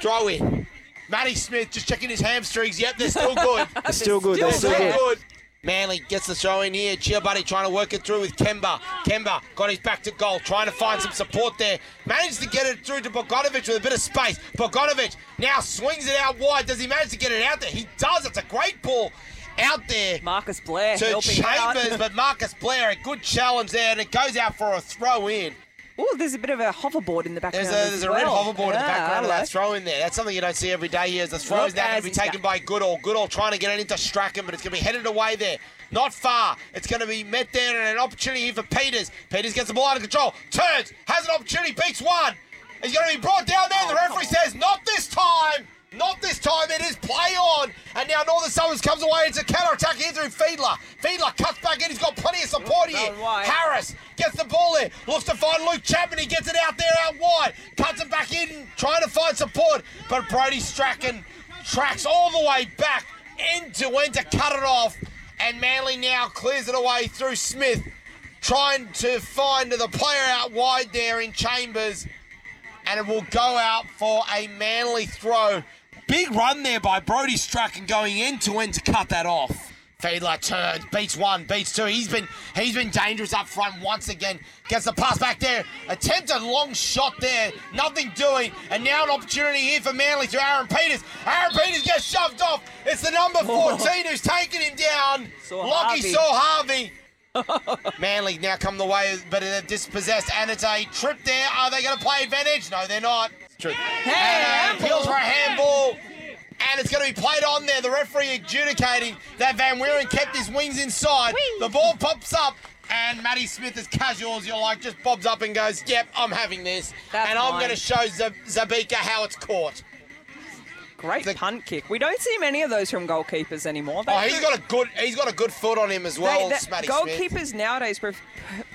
throw in. Matty Smith just checking his hamstrings. Yep, they're still good. They're still good. They're still still good. good. Manly gets the throw in here. Chiabuddy trying to work it through with Kemba. Kemba got his back to goal, trying to find some support there. Managed to get it through to Bogdanovic with a bit of space. Bogdanovic now swings it out wide. Does he manage to get it out there? He does. It's a great ball out there Marcus Blair to helping out. Chambers, but Marcus Blair, a good challenge there, and it goes out for a throw in. Oh, there's a bit of a hoverboard in the background. There's a, there's a red well. hoverboard in the background of that throw in there. That's something you don't see every day here. The throw's Look now going to be taken by Goodall. Goodall trying to get it into Strachan, but it's going to be headed away there. Not far. It's going to be met there and an opportunity here for Peters. Peters gets the ball out of control. Turns. Has an opportunity. Beats one. He's going to be brought down there. The oh, referee says, not this time. Not this time. It is play on. And now Northern Suburbs comes away. It's a counter attack here through Fiedler. Fiedler cuts back in. He's got plenty of support here. Harris gets the ball there. Looks to find Luke Chapman. He gets it out there out wide. Cuts it back in. Trying to find support. But Brody Strachan tracks all the way back end to end to cut it off. And Manly now clears it away through Smith. Trying to find the player out wide there in Chambers and it will go out for a manly throw. Big run there by Brody Strachan going end to end to cut that off. Fiedler turns, beats one, beats two. He's been he's been dangerous up front once again. Gets the pass back there. Attempts a long shot there. Nothing doing. And now an opportunity here for Manly to Aaron Peters. Aaron Peters gets shoved off. It's the number 14 who's taking him down. Saw Lockie Harvey. Saul Harvey. Manly now come the way, but they're dispossessed, and it's a trip there. Are they going to play advantage? No, they're not. True. And uh, appeals for a handball, and it's going to be played on there. The referee adjudicating that Van Weeren kept his wings inside. The ball pops up. And Matty Smith, as casual as you like, just bobs up and goes, "Yep, I'm having this," That's and I'm going to show Zabika how it's caught. Great The- punt kick. We don't see many of those from goalkeepers anymore. They Oh, he's do- got a good, he's got a good foot on him as well, They- Matty the Smith. goalkeepers nowadays pref-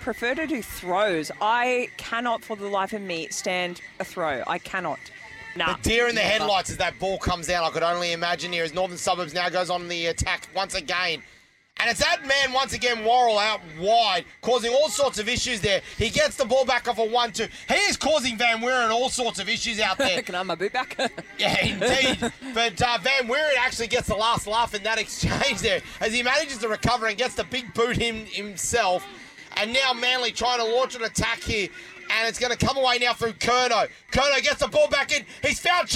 prefer to do throws. I cannot, for the life of me, stand a throw. I cannot. Nah. The deer in the never. headlights as that ball comes down. I could only imagine here as Northern Suburbs now goes on the attack once again. And it's that man once again, Worrell, out wide, causing all sorts of issues there. He gets the ball back off a 1 2. He is causing Van Weeren all sorts of issues out there. Can I have my boot back? Yeah, indeed. but uh, Van Weeren actually gets the last laugh in that exchange there as he manages to recover and gets the big boot him himself. And now Manly trying to launch an attack here. And it's going to come away now through Kerno. Kerno gets the ball back in. He's found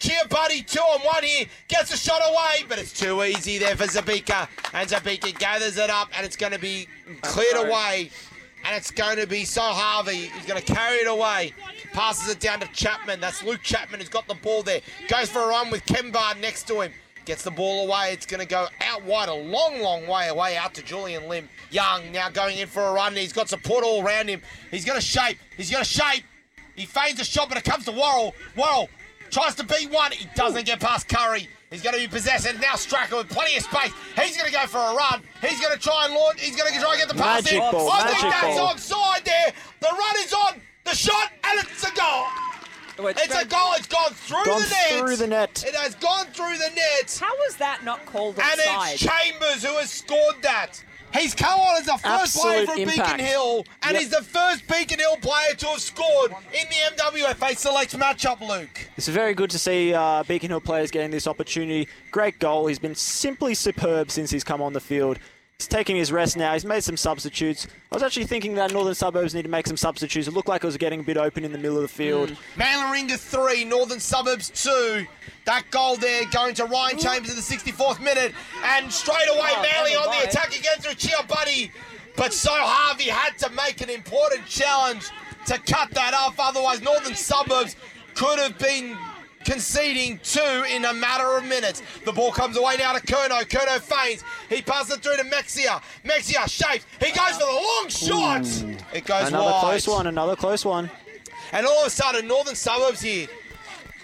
Chiabuddy. Chiabuddy, two on one here. Gets a shot away, but it's too easy there for Zabika. And Zabika gathers it up, and it's going to be cleared away. And it's going to be Saul Harvey. He's going to carry it away. Passes it down to Chapman. That's Luke Chapman who's got the ball there. Goes for a run with Kemba next to him. Gets the ball away. It's going to go out wide, a long, long way away out to Julian Lim. Young now going in for a run. He's got support all around him. He's going to shape. He's going to shape. He feigns a shot, but it comes to Worrell. Worrell tries to beat one. He doesn't get past Curry. He's going to be possessed. And now Strachan with plenty of space. He's going to go for a run. He's going to try and launch. He's going to try and get the pass Magic in. ball, I think that's ball. onside there. The run is on. The shot, and it's a goal. It's a goal. It's gone through Gone the net. through the net. It has gone through the net. How was that not called And it's Chambers who has scored that. He's come on as the first player Absolute from impact. Beacon Hill, and Yep. he's the first Beacon Hill player to have scored in the MWFA Selects matchup, Luke. It's very good to see uh, Beacon Hill players getting this opportunity. Great goal. He's been simply superb since he's come on the field. He's taking his rest now. He's made some substitutes. I was actually thinking that Northern Suburbs need to make some substitutes. It looked like it was getting a bit open in the middle of the field. Mm. Manly Warringah 3, Northern Suburbs 2. That goal there going to Ryan Chambers in the 64th minute. And straight away, Oh, Manly on the mind. attack again through Chia Buddy. But Saul Harvey had to make an important challenge to cut that off. Otherwise, Northern Suburbs could have been conceding two in a matter of minutes. The ball comes away now to Kerno. Kerno feigns. He passes it through to Mexia. Mexia shapes. He goes for the long shot. It goes Another wide. close one, another close one. And all of a sudden, Northern Suburbs here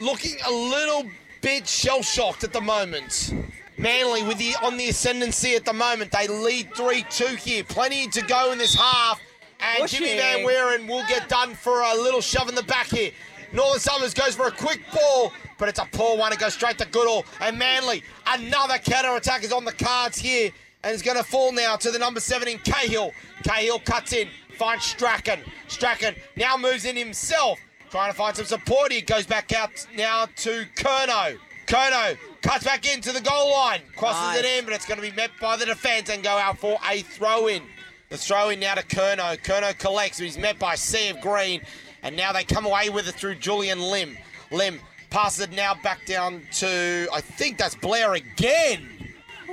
looking a little bit shell shocked at the moment. Manly with the on the ascendancy at the moment. They lead 3-2 here. Plenty to go in this half. And Pushing. Jimmy Van Weeren will get done for a little shove in the back here. Northern Suburbs goes for a quick ball, but it's a poor one. It goes straight to Goodall. And Manly, another counter attack is on the cards here. And it's going to fall now to the number 17, Cahill. Cahill cuts in, finds Strachan. Strachan now moves in himself, trying to find some support. He goes back out now to Kerno. Kerno cuts back into the goal line, crosses it in, but it's going to be met by the defence and go out for a throw in. The throw in now to Kerno. Kerno collects, but he's met by Sea of Green. And now they come away with it through Julian Lim. Lim passes it now back down to, I think that's Blair again.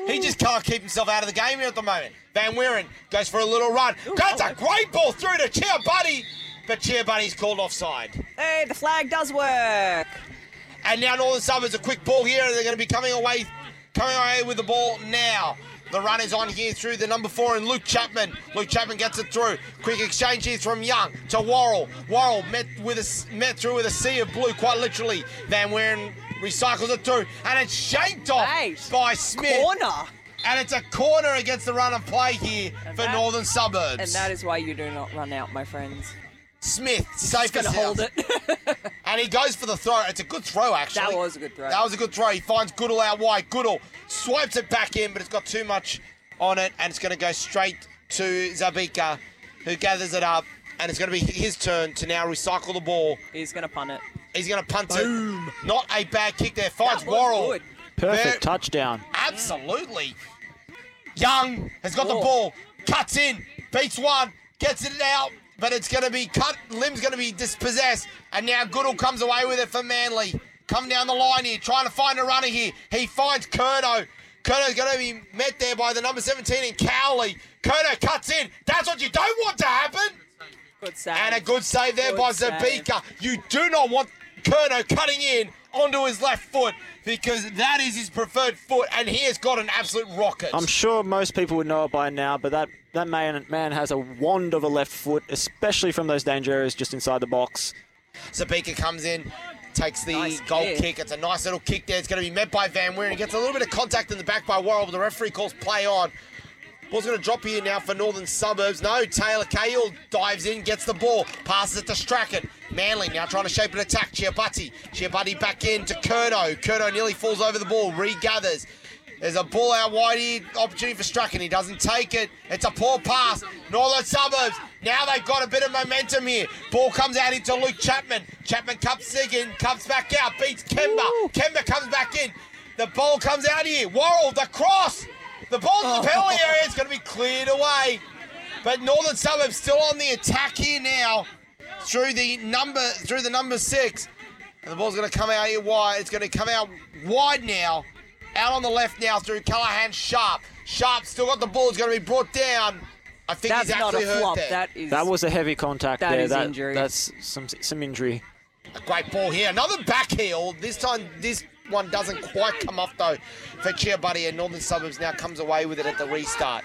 He just can't keep himself out of the game here at the moment. Van Weeren goes for a little run. That's a great ball through to Cheer Buddy. But Cheer Buddy's called offside. Hey, the flag does work. And now Northern Suburbs a quick ball here. They're going to be coming away, coming away with the ball now. The run is on here through the number four and Luke Chapman. Luke Chapman gets it through. Quick exchange here from Young to Worrell. Worrell met with a met through with a sea of blue, quite literally. Van Weeren recycles it through, and it's shanked off Hey, by Smith. Corner. And it's a corner against the run of play here for that- Northern Suburbs. And that is why you do not run out, my friends. Smith, safe Just gonna as hold house. it. And he goes for the throw. It's a good throw, actually. That was a good throw. That was a good throw. He finds Goodall out wide. Goodall swipes it back in, but it's got too much on it, and it's going to go straight to Zabika, who gathers it up, and it's going to be his turn to now recycle the ball. He's gonna punt it. He's going to punt it. Not a bad kick there. Finds That was Worrell. good. Perfect Very- touchdown. Absolutely. Young has got the ball, cuts in, beats one, gets it out, but it's going to be cut. Lim's going to be dispossessed, and now Goodall comes away with it for Manly. Come down the line here, trying to find a runner here. He finds Kerno. Kerno's going to be met there by the number 17 in Cowley. Kerno cuts in. That's what you don't want to happen. Good save. And a good save there Good by save. Zabika. You do not want Kerno cutting in onto his left foot because that is his preferred foot, and he has got an absolute rocket. I'm sure most people would know it by now, but that, that man, man has a wand of a left foot, especially from those danger areas just inside the box. Zabika comes in, takes the Nice goal kick. kick. It's a nice little kick there. It's going to be met by Van Weeren. He gets a little bit of contact in the back by Worrell, but the referee calls play on. Ball's going to drop here now for Northern Suburbs. No, Taylor Cahill dives in, gets the ball, passes it to Strachan. Manly now trying to shape an attack. Chiabatti. Chiabatti back in to Kerno. Kerno nearly falls over the ball, regathers. There's a ball out wide here, opportunity for Strachan. He doesn't take it. It's a poor pass. Northern Suburbs. Now they've got a bit of momentum here. Ball comes out into Luke Chapman. Chapman cups in, comes back out, beats Kemba. Kemba comes back in. The ball comes out here. Worrell, the cross. The ball's in the oh. penalty area. It's going to be cleared away. But Northern Suburbs still on the attack here now through the number through the number six. And the ball's going to come out here wide. It's going to come out wide now. Out on the left now through Callahan Sharp. Sharp still got the ball. It's going to be brought down. I think That's he's not a hurt flop. there. That is. That was a heavy contact That there. is that, injury. That's some some injury. A great ball here. Another back heel. This time, this one doesn't quite come off though for Cheer Buddy, and Northern Suburbs now comes away with it at the restart.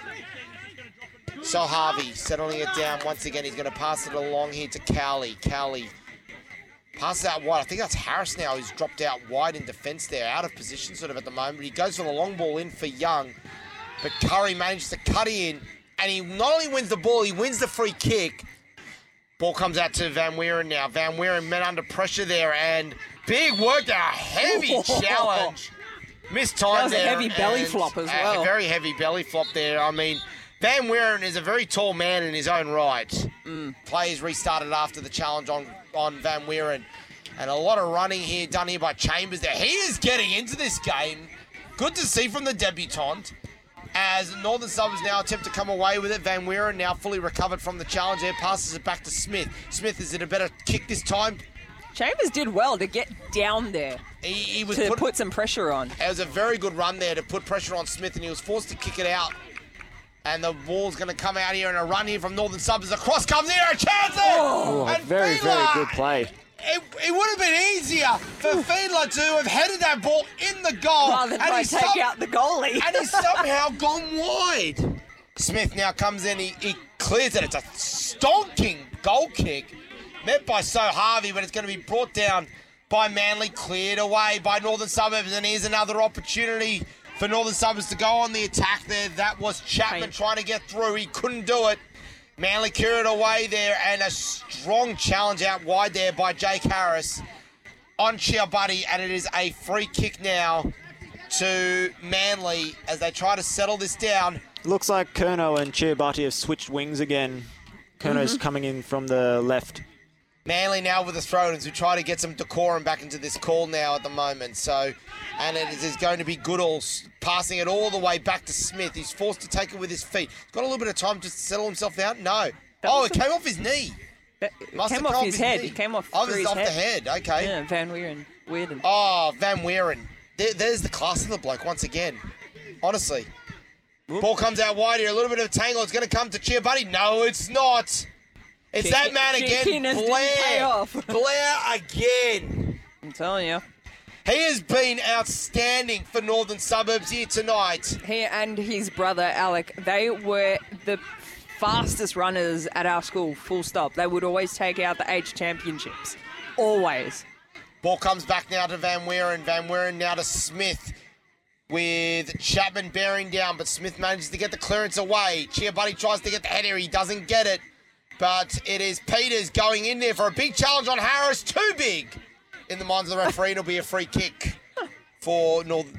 Saul Harvey settling it down once again. He's going to pass it along here to Cowley. Cowley passes out wide. I think that's Harris now who's dropped out wide in defence there, out of position sort of at the moment. He goes for the long ball in for Young, but Curry manages to cut in, and he not only wins the ball, he wins the free kick. Ball comes out to Van Weeren now. Van Weeren met under pressure there and big work there. A heavy challenge. Missed time That was a heavy belly flop as well. A very heavy belly flop there. I mean, Van Weeren is a very tall man in his own right. Mm. Players restarted after the challenge on, on Van Weeren. And a lot of running here done here by Chambers there. He is getting into this game. Good to see from the debutant. As Northern Suburbs now attempt to come away with it. Van Weeren now fully recovered from the challenge there, passes it back to Smith. Smith, is it a better kick this time? Chambers did well to get down there He, he was to put, put some pressure on. It was a very good run there to put pressure on Smith, and he was forced to kick it out. And the ball's going to come out here in a run here from Northern Suburbs. Across comes here, a chance there! Oh, and very, very good play. It, it would have been easier for Fiedler to have headed that ball in the goal. Rather than and try he's to take some- out the goalie. and he's somehow gone wide. Smith now comes in, he, he clears it. It's a stonking goal kick met by Saul Harvey, but it's going to be brought down by Manly, cleared away by Northern Suburbs, and here's another opportunity for Northern Suburbs to go on the attack there. That was Chapman Right. trying to get through. He couldn't do it. Manly cleared away there, and a strong challenge out wide there by Jake Harris on Chiabuddy, and it is a free kick now to Manly as they try to settle this down. Looks like Kerno and Chiabati have switched wings again. Kerno's Mm-hmm. coming in from the left. Manly now with the throw-ins who try to get some decorum back into this call now at the moment. So, and it is going to be Goodall passing it all the way back to Smith. He's forced to take it with his feet. He's got a little bit of time just to settle himself out. No. oh, it came off his knee. It Must came have off come his head. knee. It came off Oh, through this is his off the head. Okay. Yeah, Van Weeren. Weird. and- Oh, Van Weeren. There, there's the class of the bloke once again. Honestly. Ball comes out wide here. A little bit of a tangle. It's going to come to Chiabuddy. No, it's not. It's that man again. it didn't pay Blair. Blair again. I'm telling you. He has been outstanding for Northern Suburbs here tonight. He and his brother Alec, they were the fastest runners at our school, full stop. They would always take out the age championships. Always. Ball comes back now to Van Weeren. Van Weeren now to Smith. With Chapman bearing down, but Smith manages to get the clearance away. Chiabuddy tries to get the header. He doesn't get it. But it is Peters going in there for a big challenge on Harris. Too big. In the minds of the referee, it'll be a free kick for North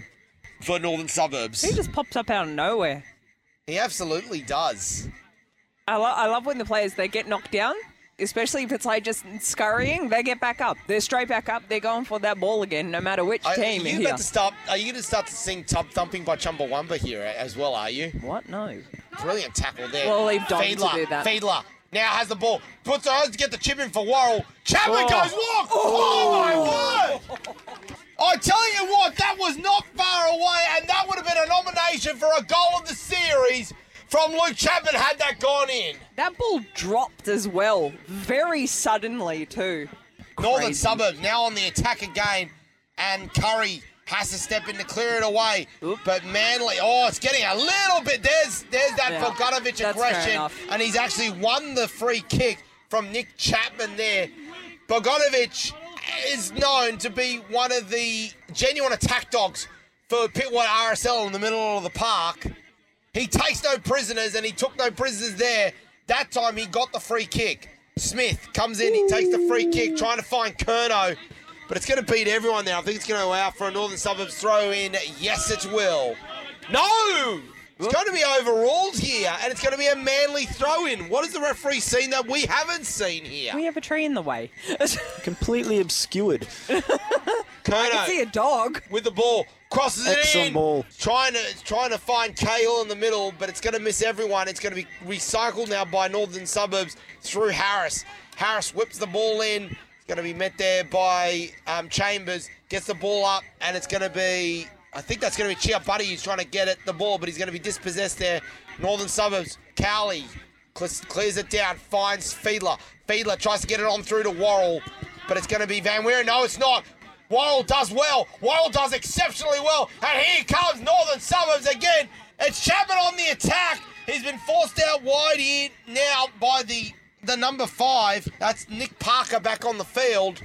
for Northern Suburbs. He just pops up out of nowhere. He absolutely does. I, lo- I love when the players they get knocked down, especially if it's like just scurrying. They get back up. They're straight back up. They're going for that ball again, no matter which Are team you about to start? Are you going to start to sing "Tub Thumping" by Chumbawamba here as well? Are you? What? No. Brilliant tackle there. We'll leave Dom to do that. Fiedler now has the ball. Puts her hands to get the chip in for Worrell. Chapman Oh. goes walk. Oh. my oh. word! I tell you what, that was not far away, and that would have been a nomination for a goal of the series from Luke Chapman had that gone in. That ball dropped as well, very suddenly too. Northern Crazy. Suburbs now on the attack again, and Curry has to step in to clear it away. Oop. But Manly, oh, it's getting a little bit. There's there's that Yeah, aggression, and he's actually won the free kick from Nick Chapman there. Bogdanovic is known to be one of the genuine attack dogs for Pittwater RSL in the middle of the park. He takes no prisoners, and he took no prisoners there. That time he got the free kick. Smith comes in, he takes the free kick, trying to find Kerno. But it's going to beat everyone there. I think it's going to go out for a Northern Suburbs throw in. Yes, it will. No! It's going to be overruled here, and it's going to be a manly throw in. What has the referee seen that we haven't seen here? We have a tree in the way. Completely obscured. Kerno See a dog. with the ball, crosses it Excellent in. ball. Trying to trying to find Kale in the middle, but it's going to miss everyone. It's going to be recycled now by Northern Suburbs through Harris. Harris whips the ball in. Going to be met there by um, Chambers. Gets the ball up, and it's going to be. I think that's going to be Chia Buddy who's trying to get it the ball, but he's going to be dispossessed there. Northern Suburbs. Cowley cl- clears it down, finds Fiedler. Fiedler tries to get it on through to Worrell, but it's going to be Van Weeren. No, it's not. Worrell does well. Worrell does exceptionally well. And here comes Northern Suburbs again. It's Chapman on the attack. He's been forced out wide here now by the, the number five. That's Nick Parker back on the field.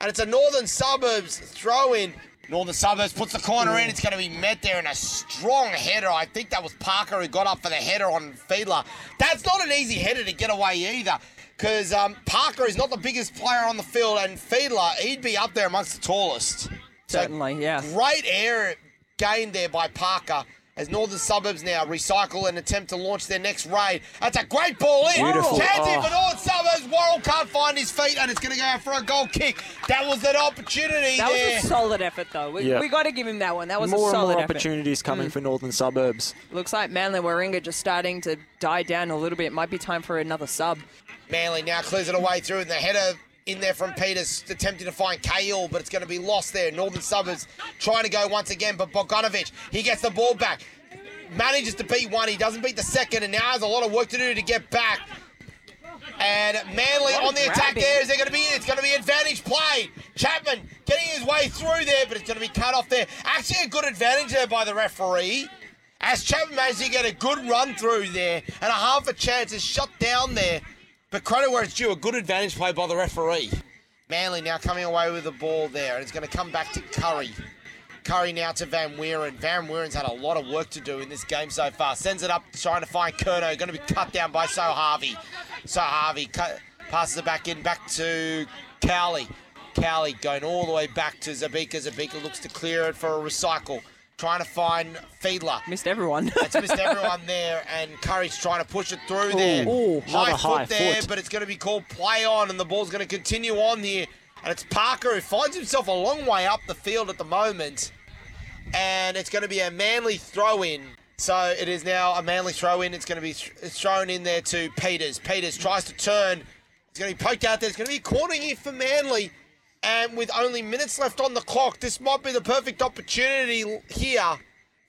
And it's a Northern Suburbs throw in. Northern Suburbs puts the corner in. It's going to be met there in a strong header. I think that was Parker who got up for the header on Fiedler. That's not an easy header to get away either. Because um, Parker is not the biggest player on the field, and Fiedler, he'd be up there amongst the tallest. So Certainly, yeah. Great air gained there by Parker. As Northern Suburbs now recycle and attempt to launch their next raid. That's a great ball in. Beautiful. Chance Oh. for Northern Suburbs. Worrell can't find his feet and it's going to go out for a goal kick. That was an opportunity That there. was a solid effort, though. We, Yeah. we got to give him that one. That was more a and solid more effort. opportunities coming mm. for Northern Suburbs. Looks like Manly Warringah just starting to die down a little bit. Might be time for another sub. Manly now clears it away through, and the header in there from Peters, attempting to find Cahill, but it's going to be lost there. Northern Suburbs trying to go once again, but Bogdanovic, he gets the ball back. Manages to beat one, he doesn't beat the second, and now has a lot of work to do to get back. And Manly on the attack there. Is there going to be? It's going to be advantage play. Chapman getting his way through there, but it's going to be cut off there. Actually, a good advantage there by the referee. As Chapman managed to get a good run through there and a half a chance is shut down there. But credit where it's due, a good advantage play by the referee. Manly now coming away with the ball there, and it's going to come back to Curry. Curry now to Van Weeren. Van Weeren's had a lot of work to do in this game so far. Sends it up, trying to find Kerno. Going to be cut down by Saul Harvey. Saul Harvey cut, passes it back in, back to Cowley. Cowley going all the way back to Zabika. Zabika looks to clear it for a recycle. Trying to find Fiedler. Missed everyone. It's missed everyone there, and Curry's trying to push it through there. Ooh, high foot high there, foot. but it's going to be called play on, and the ball's going to continue on here. And it's Parker who finds himself a long way up the field at the moment, and it's going to be a manly throw in. So it is now a manly throw in. It's going to be th- thrown in there to Peters. Peters tries to turn. It's going to be poked out there. It's going to be a corner here for Manly. And with only minutes left on the clock, this might be the perfect opportunity here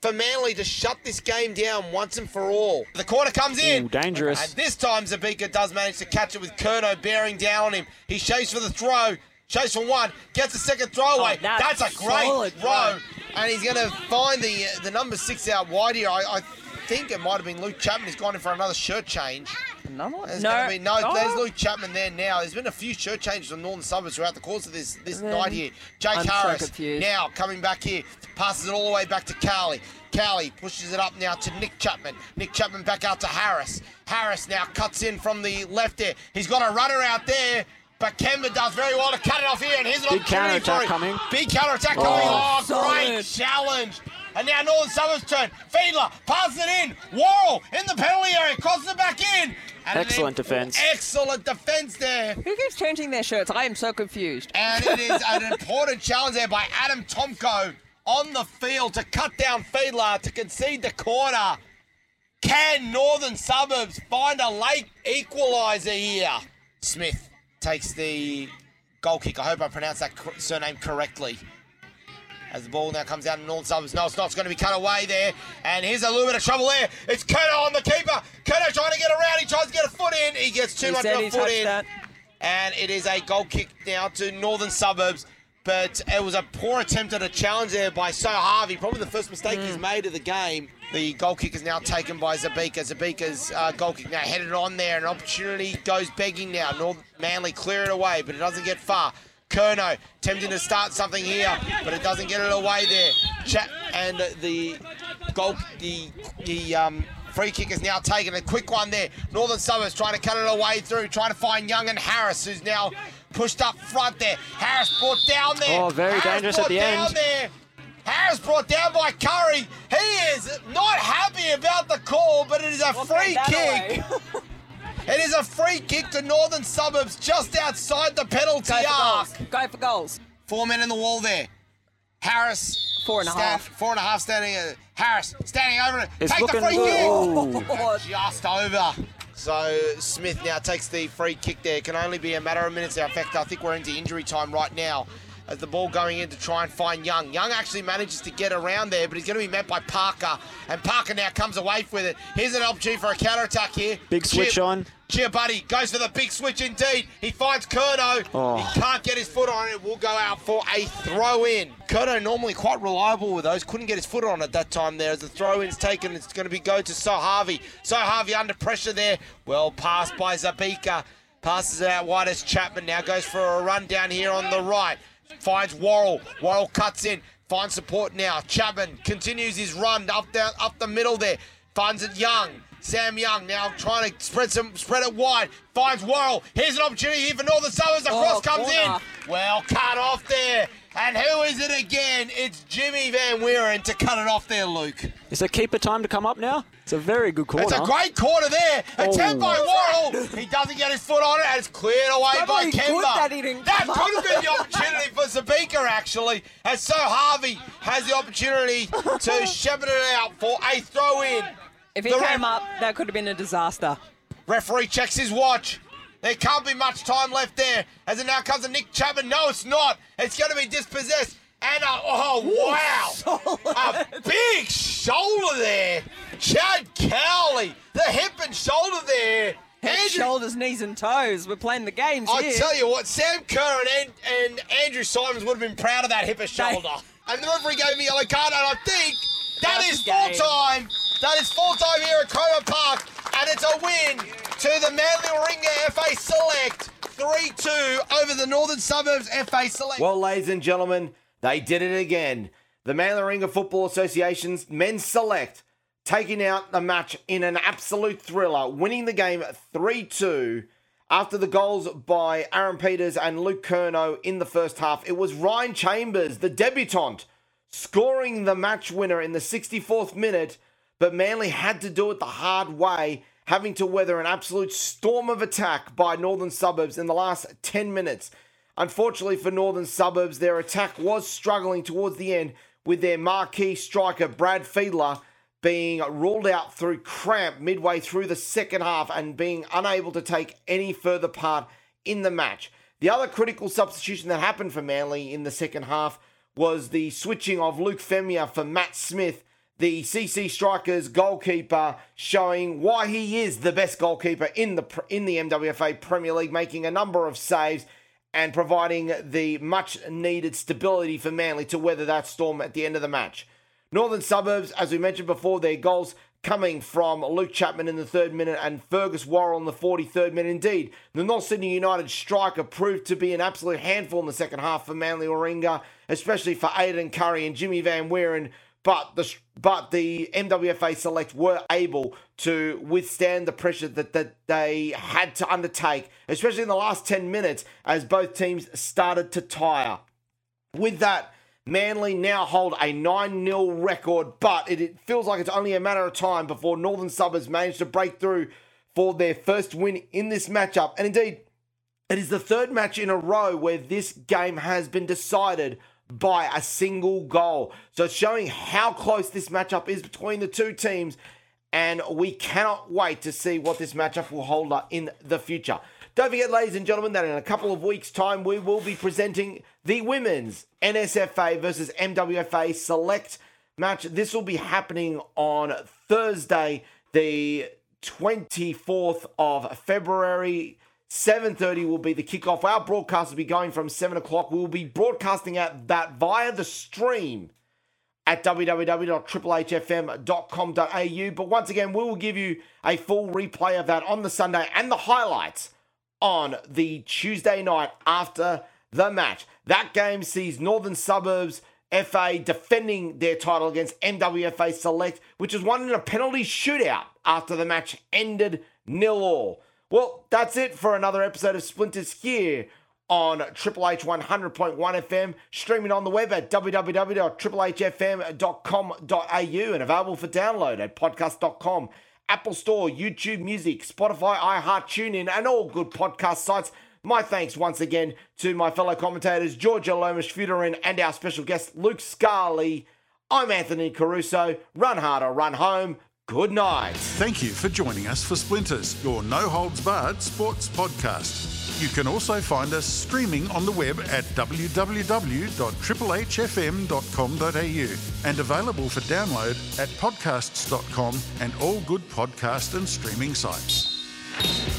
for Manly to shut this game down once and for all. The corner comes in. Ooh, dangerous. And this time Zabika does manage to catch it with Kerno bearing down on him. He shaves for the throw. Shaves for one. Gets a second throwaway. Oh, that's that's, a great solid throw. throw. And he's going to find the uh, the number six out wide here. I, I think it might have been Luke Chapman. He's gone in for another shirt change. Another one? There's no. gonna be, no, Oh. there's Luke Chapman there now. There's been a few shirt changes on Northern Suburbs throughout the course of this this Then night here. Jake I'm Harris confused. now coming back here, passes it all the way back to Cowley. Cowley pushes it up now to Nick Chapman. Nick Chapman back out to Harris. Harris now cuts in from the left there. He's got a runner out there. But Kemba does very well to cut it off here, and here's an Big opportunity for him. coming. Big counter attack coming. Oh, oh solid. great challenge. And now Northern Suburbs turn. Fiedler passes it in. Worrell in the penalty area, crosses it back in. And Excellent then- defence. Excellent defence there. Who keeps changing their shirts? I am so confused. And it is an important challenge there by Adam Tomko on the field to cut down Fiedler to concede the corner. Can Northern Suburbs find a late equaliser here? Smith takes the goal kick. I hope I pronounced that surname correctly. As the ball now comes out in Northern Suburbs. No, it's not. It's going to be cut away there. And here's a little bit of trouble there. It's Kerno on the keeper. Kerno trying to get around. He tries to get a foot in. He gets too He much of a foot in that. and it is a goal kick now to Northern Suburbs. But it was a poor attempt at a challenge there by Saul Harvey. Probably the first mistake he's made of the game. The goal kick is now taken by Zabika. Zabika's uh, goal kick now headed on there. An opportunity goes begging now. North Manly clear it away, but it doesn't get far. Kerno tempting to start something here, but it doesn't get it away there. Chat and the goal, the the um, free kick is now taken. A quick one there. Northern Suburbs trying to cut it away through, trying to find Young and Harris, who's now pushed up front there. Harris brought down there. Oh, very Harris dangerous brought at the down end. There. Harris brought down by Curry. He is not happy about the call, but it is a free kick. away. It is a free kick to Northern Suburbs just outside the penalty Go for arc. goals. Go for goals. Four men in the wall there. Harris. Four and a half. Four and a half standing. Uh, Harris standing over it. It's Take looking the free kick. Oh, Just over. So Smith now takes the free kick there. Can only be a matter of minutes. In fact, I think we're into injury time right now. As the ball going in to try and find Young. Young actually manages to get around there, but he's going to be met by Parker. And Parker now comes away with it. Here's an opportunity for a counter attack here. Big switch Cheer- on. Buddy goes for the big switch indeed. He finds Kerno. Oh. He can't get his foot on it. Will go out for a throw in. Kerno normally quite reliable with those. Couldn't get his foot on at that time there. As the throw in's taken, it's going to be go to Saul Harvey. Saul Harvey under pressure there. Well passed by Zabika. Passes out wide as Chapman now goes for a run down here on the right. Finds Worrell. Worrell cuts in. Finds support now. Chapman continues his run up down up the middle there. Finds it Young. Sam Young now trying to spread some spread it wide. Finds Worrell. Here's an opportunity here for Northern Suburbs. The Oh, cross comes corner. in. Well cut off there. And who is it again? It's Jimmy Van Weeren to cut it off there, Luke. Is the keeper time to come up now? It's a very good corner. It's a great corner there. Attempt oh. by Worrell. He doesn't get his foot on it, and it's cleared away by Kemba. that That could have been the opportunity for Zabika, actually. And Saul Harvey has the opportunity to shepherd it out for a throw in. If he The came ref- up, that could have been a disaster. Referee checks his watch. There can't be much time left there. As it now comes to Nick Chapman. No, it's not. It's going to be dispossessed. And uh, oh wow, a big shoulder there. Chad Cowley, the hip and shoulder there. Head, Andrew- shoulders, knees, and toes. We're playing the games I here. tell you what, Sam Kerr and, and Andrew Simons would have been proud of that hip and shoulder. And the referee gave me a yellow card, and I think that That's is full time. That is full time here at Cromer Park, and it's a win to the Manly Warringah FA Select 3 2 over the Northern Suburbs FA Select. Well, ladies and gentlemen, they did it again. The Manly Warringah Football Association's men's select taking out the match in an absolute thriller, winning the game 3 2 after the goals by Aaron Peters and Luke Kerno in the first half. It was Ryan Chambers, the debutant, scoring the match winner in the 64th minute, but Manly had to do it the hard way, having to weather an absolute storm of attack by Northern Suburbs in the last 10 minutes. Unfortunately for Northern Suburbs, their attack was struggling towards the end with their marquee striker Brad Fiedler being ruled out through cramp midway through the second half and being unable to take any further part in the match. The other critical substitution that happened for Manly in the second half was the switching of Luke Femia for Matt Smith, the CC Strikers goalkeeper, showing why he is the best goalkeeper in the in the MWFA Premier League, making a number of saves and providing the much needed stability for Manly to weather that storm at the end of the match. Northern Suburbs, as we mentioned before, their goals coming from Luke Chapman in the third minute and Fergus Worrell in the 43rd minute. Indeed, the North Sydney United striker proved to be an absolute handful in the second half for Manly Warringah, especially for Aidan Curry and Jimmy Van Weeren. But the but the MWFA Select were able to withstand the pressure that, that they had to undertake, especially in the last 10 minutes as both teams started to tire. With that, Manly now hold a 9 0 record, but it, it feels like it's only a matter of time before Northern Suburbs manage to break through for their first win in this matchup. And indeed, it is the third match in a row where this game has been decided by a single goal. So it's showing how close this matchup is between the two teams, and we cannot wait to see what this matchup will hold up in the future. Don't forget, ladies and gentlemen, that in a couple of weeks' time, we will be presenting the women's NSFA versus MWFA select match. This will be happening on Thursday, the 24th of February. 7.30 will be the kickoff. Our broadcast will be going from 7 o'clock. We will be broadcasting out that via the stream at www.triplehfm.com.au. But once again, we will give you a full replay of that on the Sunday and the highlights on the Tuesday night after the match. That game sees Northern Suburbs FA defending their title against MWFA Select, which was won in a penalty shootout after the match ended nil all. Well, that's it for another episode of Splinters here on Triple H 100.1 FM, streaming on the web at www.triplehfm.com.au and available for download at podcast.com, Apple Store, YouTube Music, Spotify, iHeart, TuneIn, and all good podcast sites. My thanks once again to my fellow commentators, Georgia Lomas Futerin, and our special guest, Luke Scarley. I'm Anthony Caruso. Run hard or run home. Good night. Thank you for joining us for Splinters, your no holds barred sports podcast. You can also find us streaming on the web at www.triplehfm.com.au and available for download at podcasts.com and all good podcast and streaming sites.